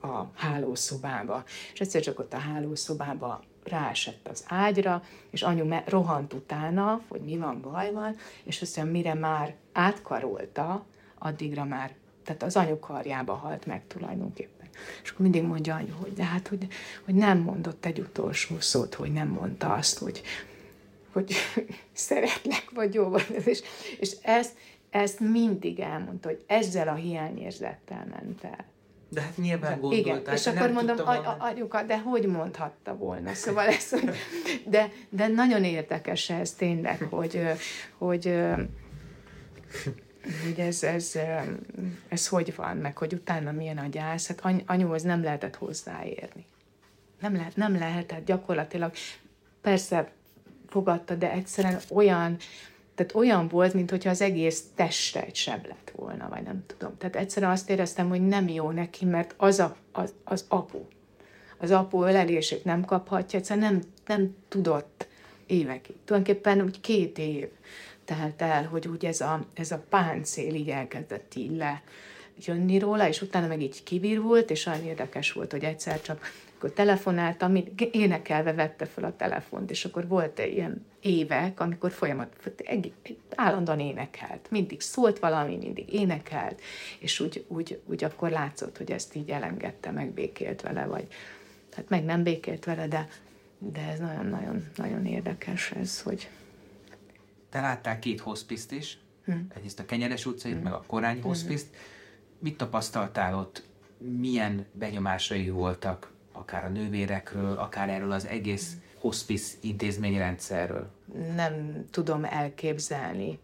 a hálószobába. És egyszer csak ott a hálószobába ráesett az ágyra, és anyu me- rohant utána, hogy mi van, baj van, és aztán mire már átkarolta, addigra már, tehát az anyu karjába halt meg tulajdonképpen. És akkor mindig mondja anyu, hogy de hát, hogy, hogy nem mondott egy utolsó szót, hogy nem mondta azt, hogy, hogy (laughs) szeretlek, vagy jó van. És, és ezt, ezt mindig elmondta, hogy ezzel a hiányérzettel ment el. De hát nyilván gondolták. Igen, és akkor mondom, anyuka, de hogy mondhatta volna? (laughs) Szóval ez, de, de nagyon érdekes ez tényleg, hogy, hogy, hogy ez, ez, ez hogy van, meg hogy utána milyen a gyász. Hát anyuhoz nem lehetett hozzáérni. Nem, lehet, nem lehetett gyakorlatilag. Persze fogadta, de egyszerűen olyan, tehát olyan volt, mintha az egész testre egy seb lett volna, vagy nem tudom. Tehát egyszerűen azt éreztem, hogy nem jó neki, mert az, a, az, az apu. Az apu ölelését nem kaphatja, egyszerűen nem, nem tudott évekig. Tulajdonképpen úgy két év telt el, hogy úgy ez a, ez a páncél így elkezdett így le jönni róla, és utána meg így kivirult, és olyan érdekes volt, hogy egyszer csak akkor telefonáltam, énekelve vette fel a telefont, és akkor volt egy ilyen évek, amikor folyamat, állandóan énekelt. Mindig szólt valami, mindig énekelt, és úgy, úgy, úgy akkor látszott, hogy ezt így elengedte, megbékélt vele, vagy hát meg nem békélt vele, de, de ez nagyon-nagyon nagyon érdekes ez, hogy... Te láttál két hospice is, hm. egyrészt a Kenyeres utcait, hm. meg a Korányi hm. hospice Mit tapasztaltál ott? Milyen benyomásai voltak akár a nővérekről, akár erről az egész hospice intézményrendszerről? Nem tudom elképzelni,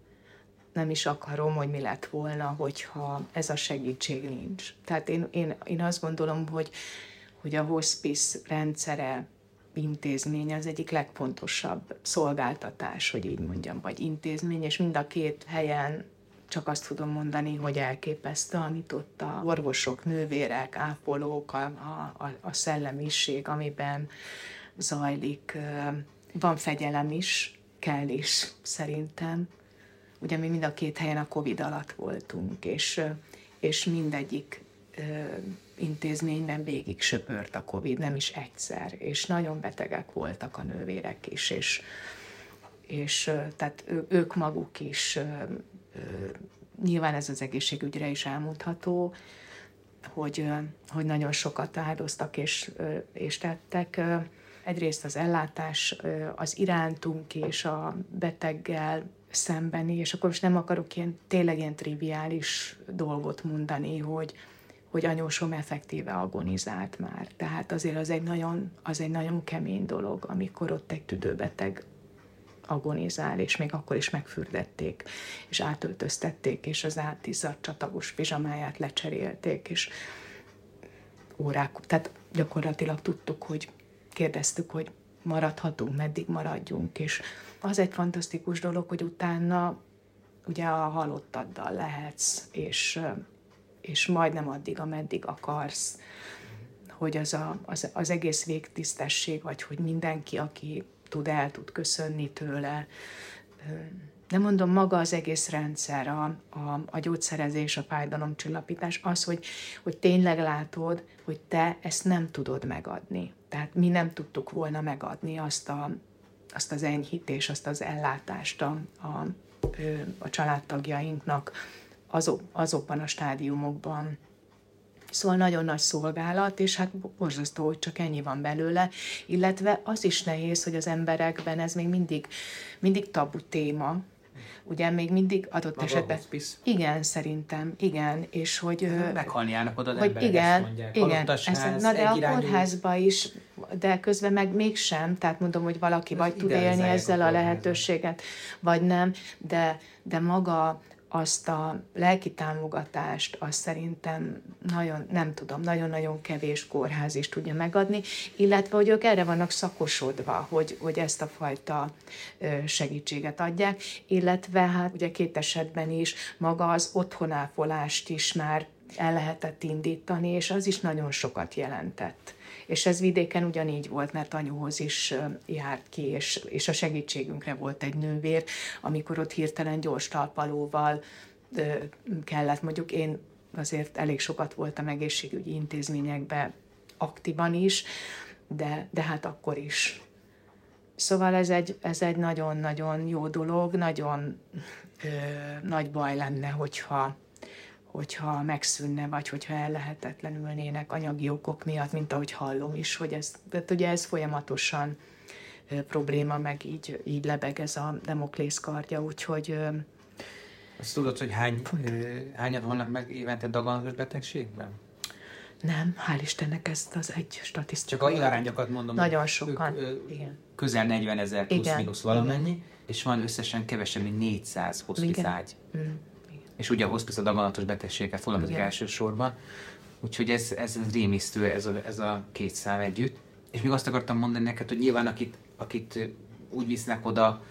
nem is akarom, hogy mi lett volna, hogyha ez a segítség nincs. Tehát én, én, én azt gondolom, hogy, hogy a hospice rendszere intézmény az egyik legfontosabb szolgáltatás, hogy így mondjam, vagy intézmény, és mind a két helyen csak azt tudom mondani, hogy elképesztő, amit ott a orvosok, nővérek, ápolók, a, a, a szellemiség, amiben zajlik. Van fegyelem is, kell is szerintem. Ugye mi mind a két helyen a Covid alatt voltunk, és, és mindegyik intézményben végig söpört a Covid, nem is egyszer, és nagyon betegek voltak a nővérek is, és, és tehát ők maguk is nyilván ez az egészségügyre is elmondható, hogy, hogy nagyon sokat áldoztak és, és tettek. Egyrészt az ellátás az irántunk és a beteggel szembeni, és akkor most nem akarok ilyen, tényleg ilyen triviális dolgot mondani, hogy, hogy anyósom effektíve agonizált már. Tehát azért az egy nagyon, az egy nagyon kemény dolog, amikor ott egy tüdőbeteg agonizál, és még akkor is megfürdették, és átöltöztették, és az átizzadt csatagos pizsamáját lecserélték, és órák, tehát gyakorlatilag tudtuk, hogy kérdeztük, hogy maradhatunk, meddig maradjunk, és az egy fantasztikus dolog, hogy utána ugye a halottaddal lehetsz, és, és majdnem addig, ameddig akarsz, hogy az, a, az, az egész végtisztesség, vagy hogy mindenki, aki tud, el tud köszönni tőle. Nem mondom, maga az egész rendszer, a, a, a gyógyszerezés, a fájdalomcsillapítás, az, hogy, hogy tényleg látod, hogy te ezt nem tudod megadni. Tehát mi nem tudtuk volna megadni azt, a, azt az enyhítés, azt az ellátást a, a, a családtagjainknak azok, azokban a stádiumokban, Szóval nagyon nagy szolgálat, és hát borzasztó, hogy csak ennyi van belőle, illetve az is nehéz, hogy az emberekben ez még mindig, mindig tabu téma, ugye még mindig adott Maga esetben... Igen, szerintem, igen, és hogy... Meghalni állnak oda, hogy emberek igen, mondják. Igen, ez, na de a kórházba is, de közben meg mégsem, tehát mondom, hogy valaki ez vagy tud élni ezzel a lehetőséget, vagy nem, de, de maga azt a lelki támogatást, azt szerintem nagyon, nem tudom, nagyon-nagyon kevés kórház is tudja megadni, illetve, hogy ők erre vannak szakosodva, hogy, hogy ezt a fajta segítséget adják, illetve hát ugye két esetben is maga az otthonápolást is már el lehetett indítani, és az is nagyon sokat jelentett. És ez vidéken ugyanígy volt, mert anyuhoz is járt ki, és, és a segítségünkre volt egy nővér, amikor ott hirtelen gyors talpalóval kellett, mondjuk én azért elég sokat voltam egészségügyi intézményekben aktívan is, de, de hát akkor is. Szóval ez egy, ez egy nagyon-nagyon jó dolog, nagyon ö, nagy baj lenne, hogyha hogyha megszűnne, vagy hogyha ellehetetlenülnének anyagi okok miatt, mint ahogy hallom is, hogy ez, tehát ugye ez folyamatosan probléma, meg így, így lebeg ez a demoklész kardja, úgyhogy azt tudod, hogy hány, ö, hányan vannak meg évente daganatos betegségben? Nem, hál' Istennek ezt az egy statisztika. Csak a arányokat mondom. Nagyon sokan, ők, ö, igen. Közel 40 ezer plusz-minusz valamennyi, igen. és van összesen kevesebb, mint 400 hospicágy. Mm és ugye a hospice a daganatos betegségekkel foglalkozik elsősorban. Úgyhogy ez, ez, rémisztő, ez a, ez a két szám együtt. És még azt akartam mondani neked, hogy nyilván akit, akit úgy visznek oda,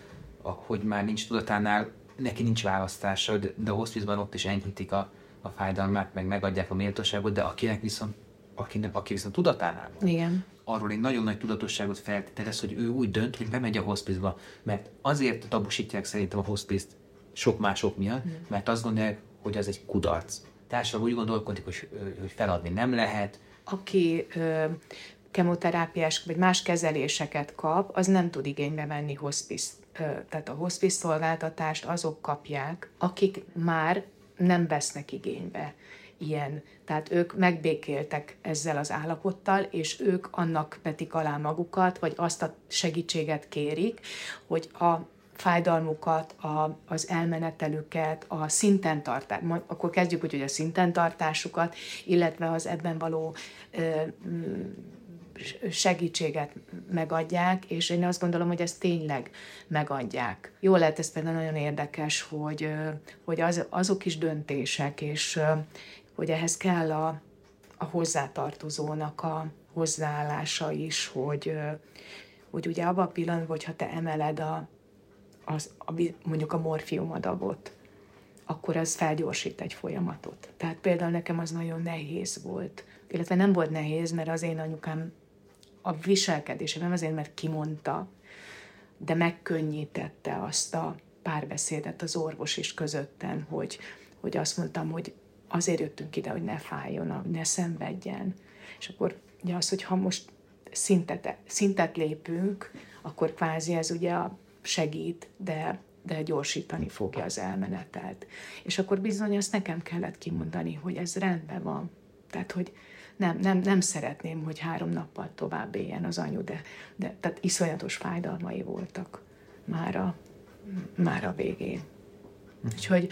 hogy már nincs tudatánál, neki nincs választása, de, de a hospice ott is enyhítik a, a fájdalmát, meg megadják a méltóságot, de akinek viszont, akinek, aki viszont tudatánál van, Igen. arról egy nagyon nagy tudatosságot feltételez, hogy ő úgy dönt, hogy bemegy a hospice-ba, mert azért tabusítják szerintem a hospice-t sok mások miatt, mm. mert azt gondolják, hogy az egy kudarc. Társadalom úgy gondolkodik, hogy, hogy feladni nem lehet. Aki ö, kemoterápiás vagy más kezeléseket kap, az nem tud igénybe venni hospice. Ö, tehát a hospice szolgáltatást azok kapják, akik már nem vesznek igénybe ilyen. Tehát ők megbékéltek ezzel az állapottal, és ők annak vetik alá magukat, vagy azt a segítséget kérik, hogy a fájdalmukat, a, az elmenetelüket, a szinten tartás, akkor kezdjük úgy, hogy a szinten tartásukat, illetve az ebben való ö, segítséget megadják, és én azt gondolom, hogy ezt tényleg megadják. Jó lehet, ez például nagyon érdekes, hogy, hogy az, azok is döntések, és hogy ehhez kell a, a hozzátartozónak a hozzáállása is, hogy, hogy ugye abban a pillanatban, hogyha te emeled a, az, a, mondjuk a morfiumadagot, akkor az felgyorsít egy folyamatot. Tehát például nekem az nagyon nehéz volt. Illetve nem volt nehéz, mert az én anyukám a viselkedése, nem azért, mert kimondta, de megkönnyítette azt a párbeszédet az orvos is közötten, hogy, hogy azt mondtam, hogy azért jöttünk ide, hogy ne fájjon, ne szenvedjen. És akkor ugye az, hogy ha most szintet, szintet lépünk, akkor kvázi ez ugye a segít, de, de gyorsítani fogja az elmenetet. És akkor bizony azt nekem kellett kimondani, hogy ez rendben van. Tehát, hogy nem, nem, nem szeretném, hogy három nappal tovább éljen az anyu, de, de tehát iszonyatos fájdalmai voltak már a, már a végén. Úgyhogy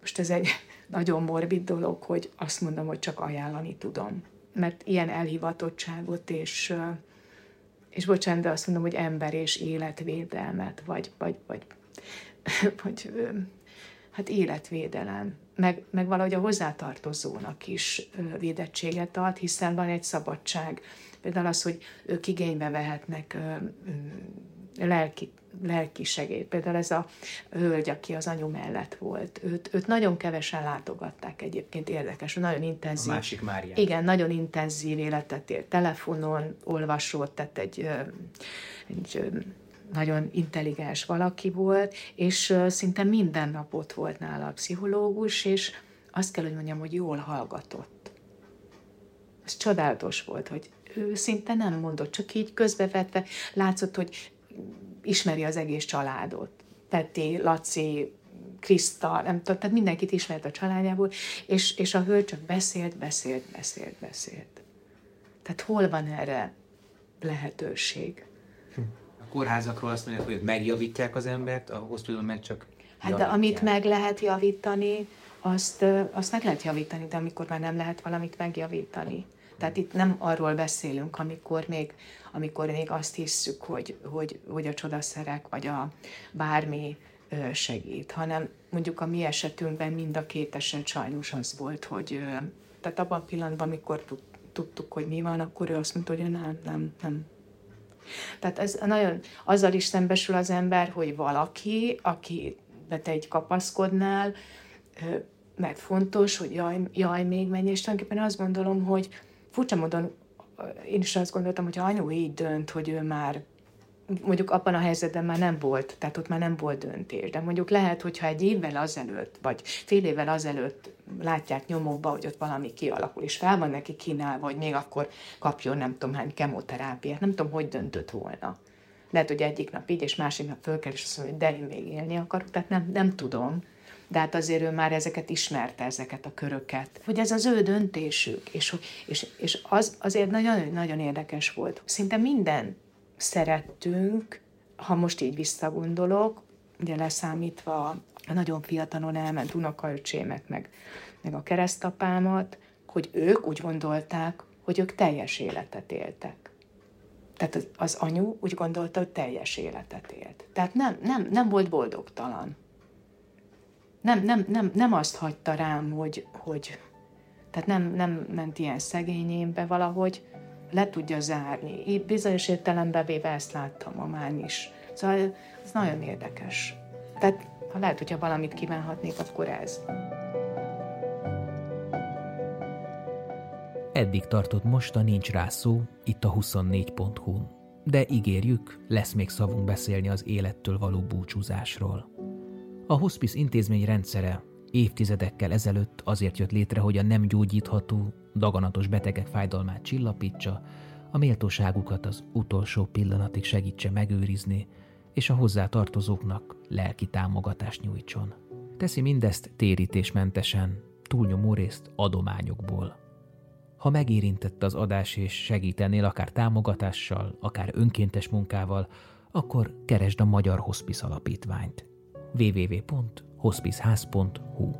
most ez egy nagyon morbid dolog, hogy azt mondom, hogy csak ajánlani tudom. Mert ilyen elhivatottságot és és bocsánat, de azt mondom, hogy ember és életvédelmet, vagy, vagy, vagy, (laughs) vagy hát életvédelem, meg, meg valahogy a hozzátartozónak is védettséget ad, hiszen van egy szabadság. Például az, hogy ők igénybe vehetnek lelki lelki segély. Például ez a hölgy, aki az anyu mellett volt, őt, őt nagyon kevesen látogatták egyébként, érdekes, nagyon intenzív. A másik Mária. Igen, nagyon intenzív életet élt telefonon, olvasott, tehát egy, egy nagyon intelligens valaki volt, és szinte minden nap ott volt nála a pszichológus, és azt kell, hogy mondjam, hogy jól hallgatott. Ez csodálatos volt, hogy ő szinte nem mondott, csak így közbevetve látszott, hogy ismeri az egész családot. Peti, Laci, Krisztal, nem tudom, tehát mindenkit ismert a családjából, és, és a hölgy csak beszélt, beszélt, beszélt, beszélt. Tehát hol van erre lehetőség? A kórházakról azt mondják, hogy megjavítják az embert, a hospital meg csak Hát de amit meg lehet javítani, azt, azt meg lehet javítani, de amikor már nem lehet valamit megjavítani. Tehát itt nem arról beszélünk, amikor még, amikor még azt hisszük, hogy, hogy, hogy a csodaszerek vagy a bármi segít, hanem mondjuk a mi esetünkben mind a két eset sajnos az volt, hogy tehát abban a pillanatban, amikor tudtuk, hogy mi van, akkor ő azt mondta, hogy nem, nem, nem. Tehát ez nagyon, azzal is szembesül az ember, hogy valaki, aki te egy kapaszkodnál, mert fontos, hogy jaj, jaj még mennyi, és tulajdonképpen azt gondolom, hogy furcsa módon én is azt gondoltam, hogy ha anyu így dönt, hogy ő már mondjuk abban a helyzetben már nem volt, tehát ott már nem volt döntés, de mondjuk lehet, hogyha egy évvel azelőtt, vagy fél évvel azelőtt látják nyomokba, hogy ott valami kialakul, és fel van neki kínálva, hogy még akkor kapjon nem tudom hány kemoterápiát, nem tudom, hogy döntött volna. Lehet, hogy egyik nap így, és másik nap fölkel, és azt mondja, hogy de én még élni akarok, tehát nem, nem tudom de hát azért ő már ezeket ismerte, ezeket a köröket. Hogy ez az ő döntésük, és, és, és az azért nagyon, nagyon érdekes volt. Szinte minden szerettünk, ha most így visszagondolok, ugye leszámítva a nagyon fiatalon elment unokaöcsémet, meg, meg a keresztapámat, hogy ők úgy gondolták, hogy ők teljes életet éltek. Tehát az, az anyu úgy gondolta, hogy teljes életet élt. Tehát nem, nem, nem volt boldogtalan nem, nem, nem, nem azt hagyta rám, hogy, hogy tehát nem, nem ment ilyen szegényénbe valahogy, le tudja zárni. Így bizonyos értelemben véve ezt láttam mamán is. Szóval ez nagyon érdekes. Tehát ha lehet, hogyha valamit kívánhatnék, akkor ez. Eddig tartott most a Nincs rá szó, itt a 24.hu. De ígérjük, lesz még szavunk beszélni az élettől való búcsúzásról. A hospice intézmény rendszere évtizedekkel ezelőtt azért jött létre, hogy a nem gyógyítható, daganatos betegek fájdalmát csillapítsa, a méltóságukat az utolsó pillanatig segítse megőrizni, és a hozzá tartozóknak lelki támogatást nyújtson. Teszi mindezt térítésmentesen, túlnyomó részt adományokból. Ha megérintett az adás és segítenél akár támogatással, akár önkéntes munkával, akkor keresd a Magyar Hospice Alapítványt www.hospiceház.hu